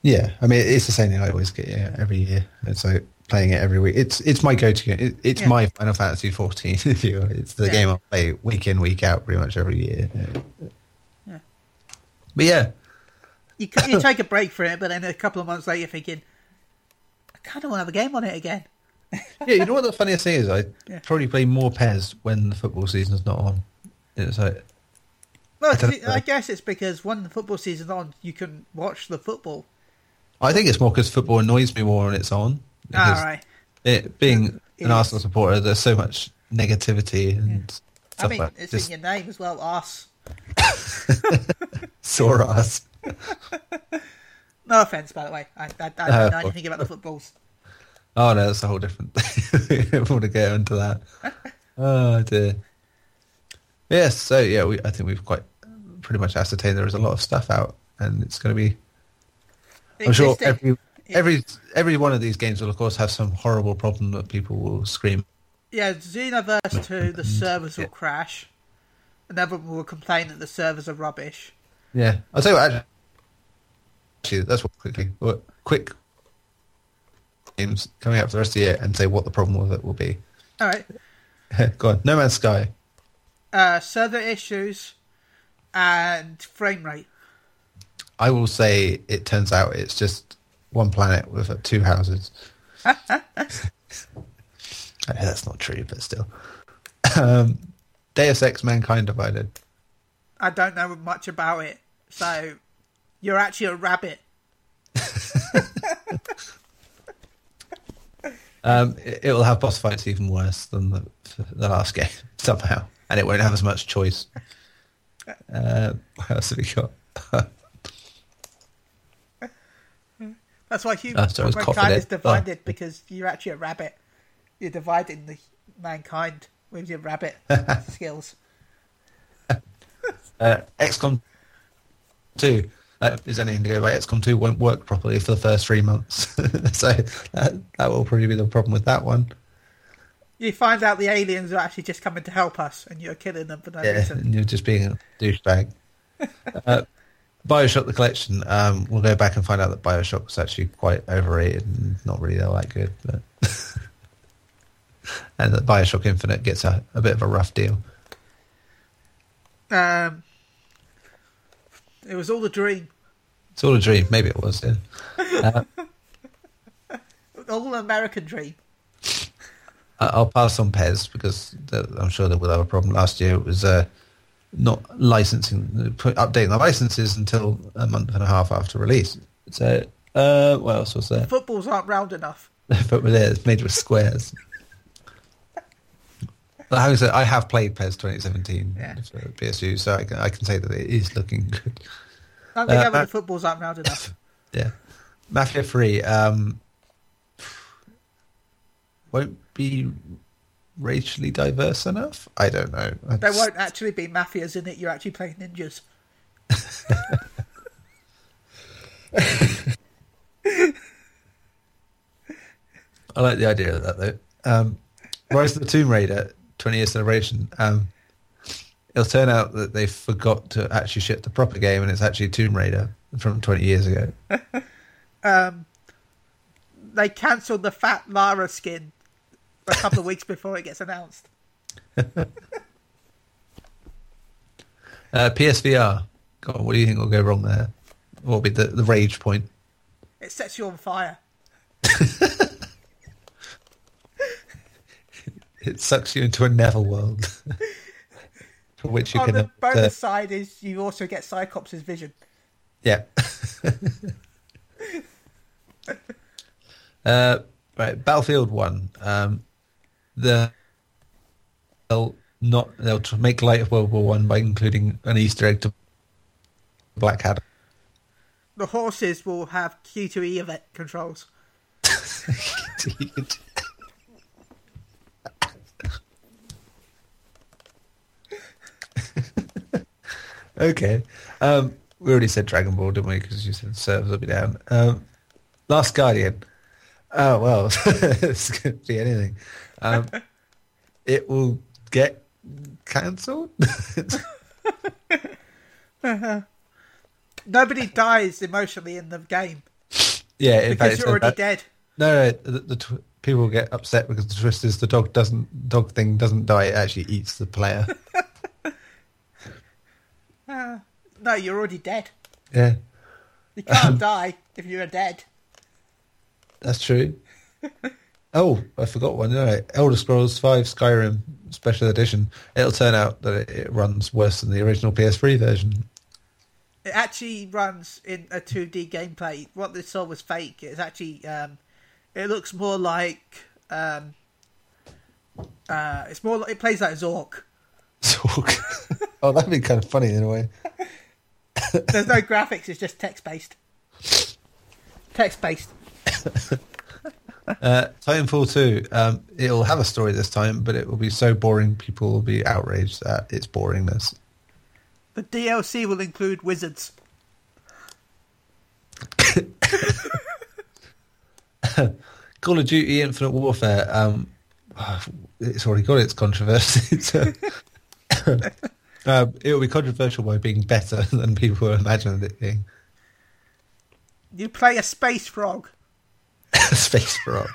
Yeah, I mean it's the same thing I always get yeah, every year. It's like playing it every week. It's it's my go-to game. It, it's Yeah. my Final Fantasy 14. If you, will. it's the Yeah. game I play week in week out pretty much every year. Yeah. But yeah, You, you take a break from it, but then a couple of months later, you're thinking, I kind of want to have a game on it again. yeah. You know what the funniest thing is? I Yeah. probably play more PES when the football season's not on. It's like Well, I I, guess it's because when the football season's on, you can watch the football. I think it's more because football annoys me more when it's on. All Because right. it, being It an. Arsenal supporter, there's so much negativity and I stuff mean, like it's just in your name as well, arse. sore ass. No offense, by the way. I, I, I don't Uh, know anything about the footballs. Oh no, that's a whole different thing. I want to get into that. Oh dear. Yes, so yeah, we, I think we've quite pretty much ascertained there is a lot of stuff out, and it's going to be. I'm sure every every every one of these games will of course have some horrible problem that people will scream. Yeah, Xenoverse 2, the servers will Yeah. crash. And everyone will complain that the servers are rubbish. Yeah, I'll tell you what. Actually, actually that's what quickly what, quick games coming out for the rest of the year and say what the problem with it will be. All right. Go on, No Man's Sky. Uh, server issues and frame rate. I will say it turns out it's just one planet with uh, two houses. I know that's not true, but still. Um, Deus Ex Mankind Divided. I don't know much about it. So, you're actually a rabbit. Um, it, it will have boss fights even worse than the, the last game somehow, and it won't have as much choice. Uh, what else have we got? That's why human Oh, sorry, I was coughing mankind is divided because you're actually a rabbit. You're dividing the mankind with your rabbit skills. Uh, XCOM 2. That is anything to go by. XCOM 2 won't work properly for the first three months. so that, that will probably be the problem with that one. You find out the aliens are actually just coming to help us, and you're killing them for no Yeah, reason. and you're just being a douchebag. uh, Bioshock the Collection. Um, we'll go back and find out that Bioshock was actually quite overrated and not really all that good. But and that Bioshock Infinite gets a, a bit of a rough deal. Um, it was all a dream, It's all a dream. Maybe it was. Yeah. all an American dream. I'll pass on PES because I'm sure they will have a problem. Last year it was uh, not licensing, updating the licenses until a month and a half after release. So uh, what else was there? Footballs aren't round enough. it, it's made with squares. Having said, I have played PES 2017 Yeah. for PSU, so I can, I can say that it is looking good. Don't think Uh, ever uh, the footballs aren't round enough. Yeah, Mafia 3 um, won't be racially diverse enough. I don't know. There won't actually be mafias in it. You're actually playing ninjas. I like the idea of that though. Um, Rise of the Tomb Raider 20 year celebration. Um, it'll turn out that they forgot to actually ship the proper game, and it's actually Tomb Raider from 20 years ago. They cancelled the fat Lara skin a couple of weeks before it gets announced. Uh, PSVR. God, what do you think will go wrong there? What will be the, the rage point? It sets you on fire. It sucks you into a netherworld for which you On can. the uh, bonus side is you also get Cyclops' vision. Yeah. uh, right, Battlefield One. Um, the they'll not they'll make light of World War One by including an Easter egg to Blackadder. The horses will have QTE event controls. okay. Um, we already said Dragon Ball, didn't we? Because you said servers will be down. Um, Last Guardian. Oh well, it's going to be anything. Um, it will get cancelled. Nobody dies emotionally in the game. Yeah, in because fact, you're already dead. No, no, the, the tw- people get upset because the twist is the dog doesn't dog thing doesn't die; it actually eats the player. Ah, no, you're already dead. yeah, You can't die if you're dead. that's true. oh, I forgot one. No, Elder Scrolls Five Skyrim Special Edition. It'll turn out that it, it runs worse than the original PS3 version. It actually runs in a 2D gameplay. What they saw was fake. It's actually, um, it looks more like, um, uh, it's more like, it plays like Zork. Zork. oh, that'd be kind of funny in a way. There's no graphics, it's just text based. Text based. Uh, Titanfall 2, um, it'll have a story this time, but it will be so boring people will be outraged at its boringness. The DLC will include wizards. Call of Duty Infinite Warfare, um, it's already got its controversy. so- um, it will be controversial by being better than people imagined it being. You play a space frog. Space Frog.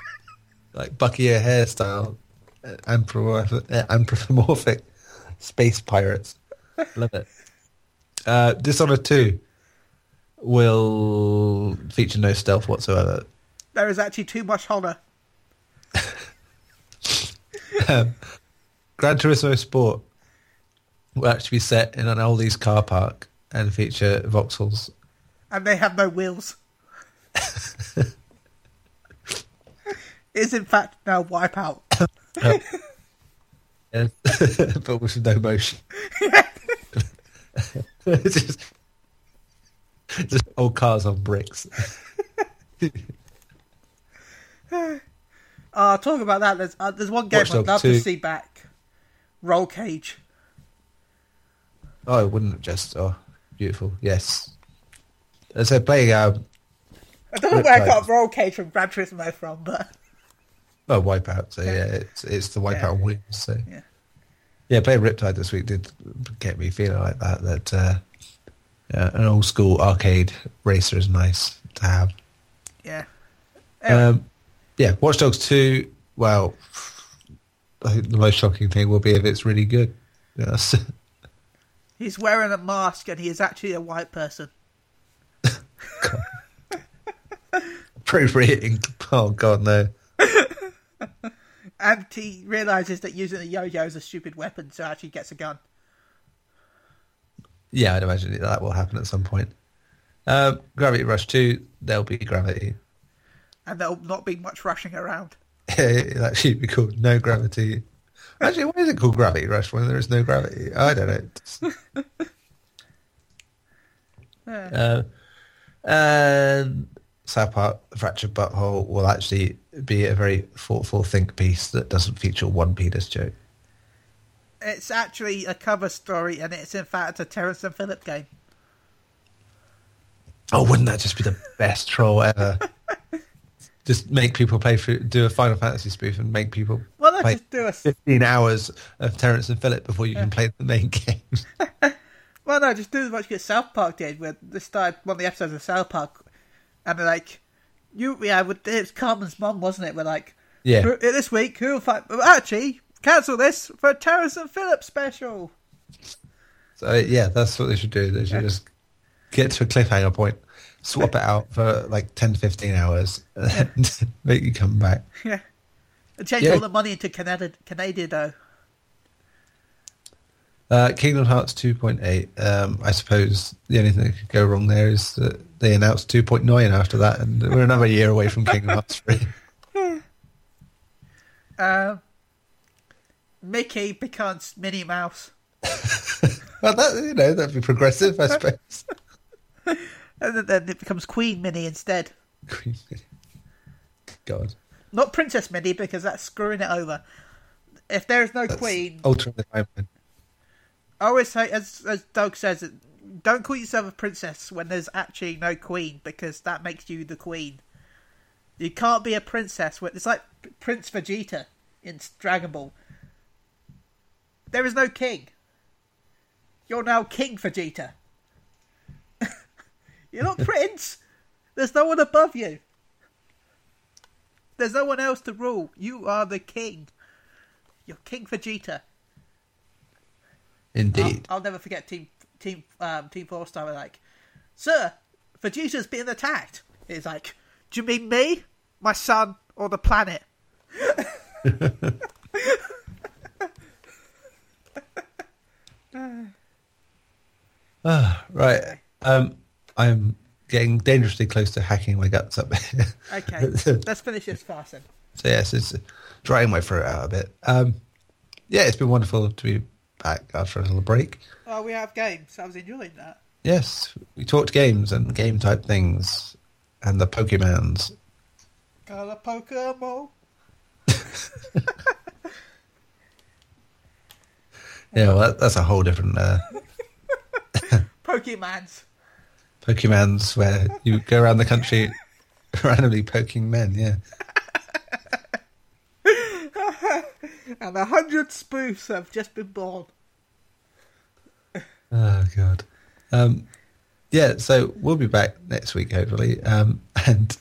Like Bucky O'Hare style, uh, anthropomorphic, anthropomorphic space pirates. Love it. Uh, Dishonored 2 will feature no stealth whatsoever. There is actually too much honor. um, Gran Turismo Sport will actually be set in an oldies car park and feature Vauxhalls. and they have no wheels. is in fact now Wipeout. Yeah. but with no motion. It's just, just old cars on bricks. Uh, talk about that. There's uh, there's one game I'd love 2. to see back. Roll Cage. Oh, it wouldn't have just. Oh, beautiful. Yes. As I play, um, I don't know where I got Roll Cage from Gran Turismo from, but oh, Wipeout. So yeah, it's it's the Wipeout Yeah. wheels. So yeah. yeah, playing Riptide this week did get me feeling like that. That uh, yeah, an old school arcade racer is nice to have. Yeah. Anyway, Um, yeah, Watch Dogs 2, well, I think the most shocking thing will be if it's really good. Yes. he's wearing a mask and he is actually a white person. Appropriating. Oh, God, no. And he realizes that using a yo-yo is a stupid weapon, so actually gets a gun. Yeah, I'd imagine that will happen at some point. Um, Gravity Rush 2, there'll be Gravity. And there'll not be much rushing around. It'll actually be called No Gravity. Actually, why is it called Gravity Rush when there is no gravity? I don't know. Uh, and South Park Fractured Butthole will actually be a very thoughtful think piece that doesn't feature one penis joke. It's actually a cover story, and it's in fact a Terrance and Phillip game. Oh, wouldn't that just be the best troll ever? just make people play through, do a Final Fantasy spoof and make people Well, play just do a 15 hours of Terrance and Phillip before you can play the main game. Well, no, just do as much as South Park did, where they started one of the episodes of South Park, and they're like, "You, yeah, with- it was Cartman's mum, wasn't it?" We're like, Yeah. Eh, this week, who'll fight? Actually, cancel this for a Terrance and Phillip special." So yeah, that's what they should do. They should just get to a cliffhanger point, swap it out for like 10, 15 hours, and make you come back. Yeah, and change Yeah. all the money into Canadian, Canadian though. Uh, Kingdom Hearts 2.8. Um, I suppose the only thing that could go wrong there is that they announced 2.9 after that, and we're another year away from Kingdom Hearts 3. Um, Mickey becomes Minnie Mouse, well, that you know that'd be progressive, I suppose. Uh, and then- then it becomes Queen Minnie instead. Queen Minnie. God, Not Princess Minnie because that's screwing it over. If there is no that's Queen, timeline. I always say, as as Doug says, don't call yourself a princess when there's actually no queen because that makes you the queen. You can't be a princess when it's like Prince Vegeta in Dragon Ball. There is no king. You're now King Vegeta. You're not prince. There's no one above you. There's no one else to rule. You are the king. You're King Vegeta. Indeed. I'll, I'll never forget Team Team um, Team Four Star were like, "Sir, Vegeta's being attacked." It's like, "Do you mean me, my son, or the planet?" Ah, right. Um, I'm getting dangerously close to hacking my guts up. Okay, let's finish this fast then. So yes, it's drying my throat out a bit. Um, yeah, it's been wonderful to be back after a little break. Oh, we have games. I was enjoying that. Yes, we talked games and game type things and the Pokemons. Got a Pokemon. Yeah, well, that, that's a whole different uh, Pokemons. Pokemons where you go around the country randomly poking men. Yeah, And a hundred spoofs have just been born. Oh god. Um, yeah, so we'll be back next week hopefully, um, and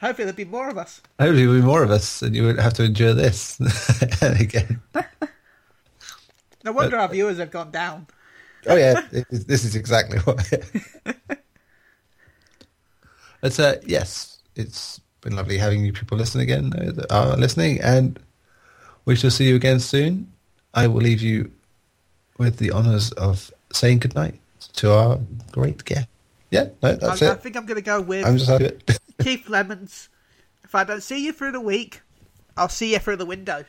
Hopefully there'll be more of us. hopefully there'll be more of us, and you won't have to endure this again. No wonder our viewers have gone down. Oh yeah, it- it- this is exactly what. but uh, yes, it's been lovely having you people listen again that are listening, and we shall see you again soon. I will leave you with the honours of saying goodnight to our great guest. Yeah, no, that's I it. I think I'm going to go with I'm just happy. Keith Lemons. If I don't see you through the week, I'll see you through the window.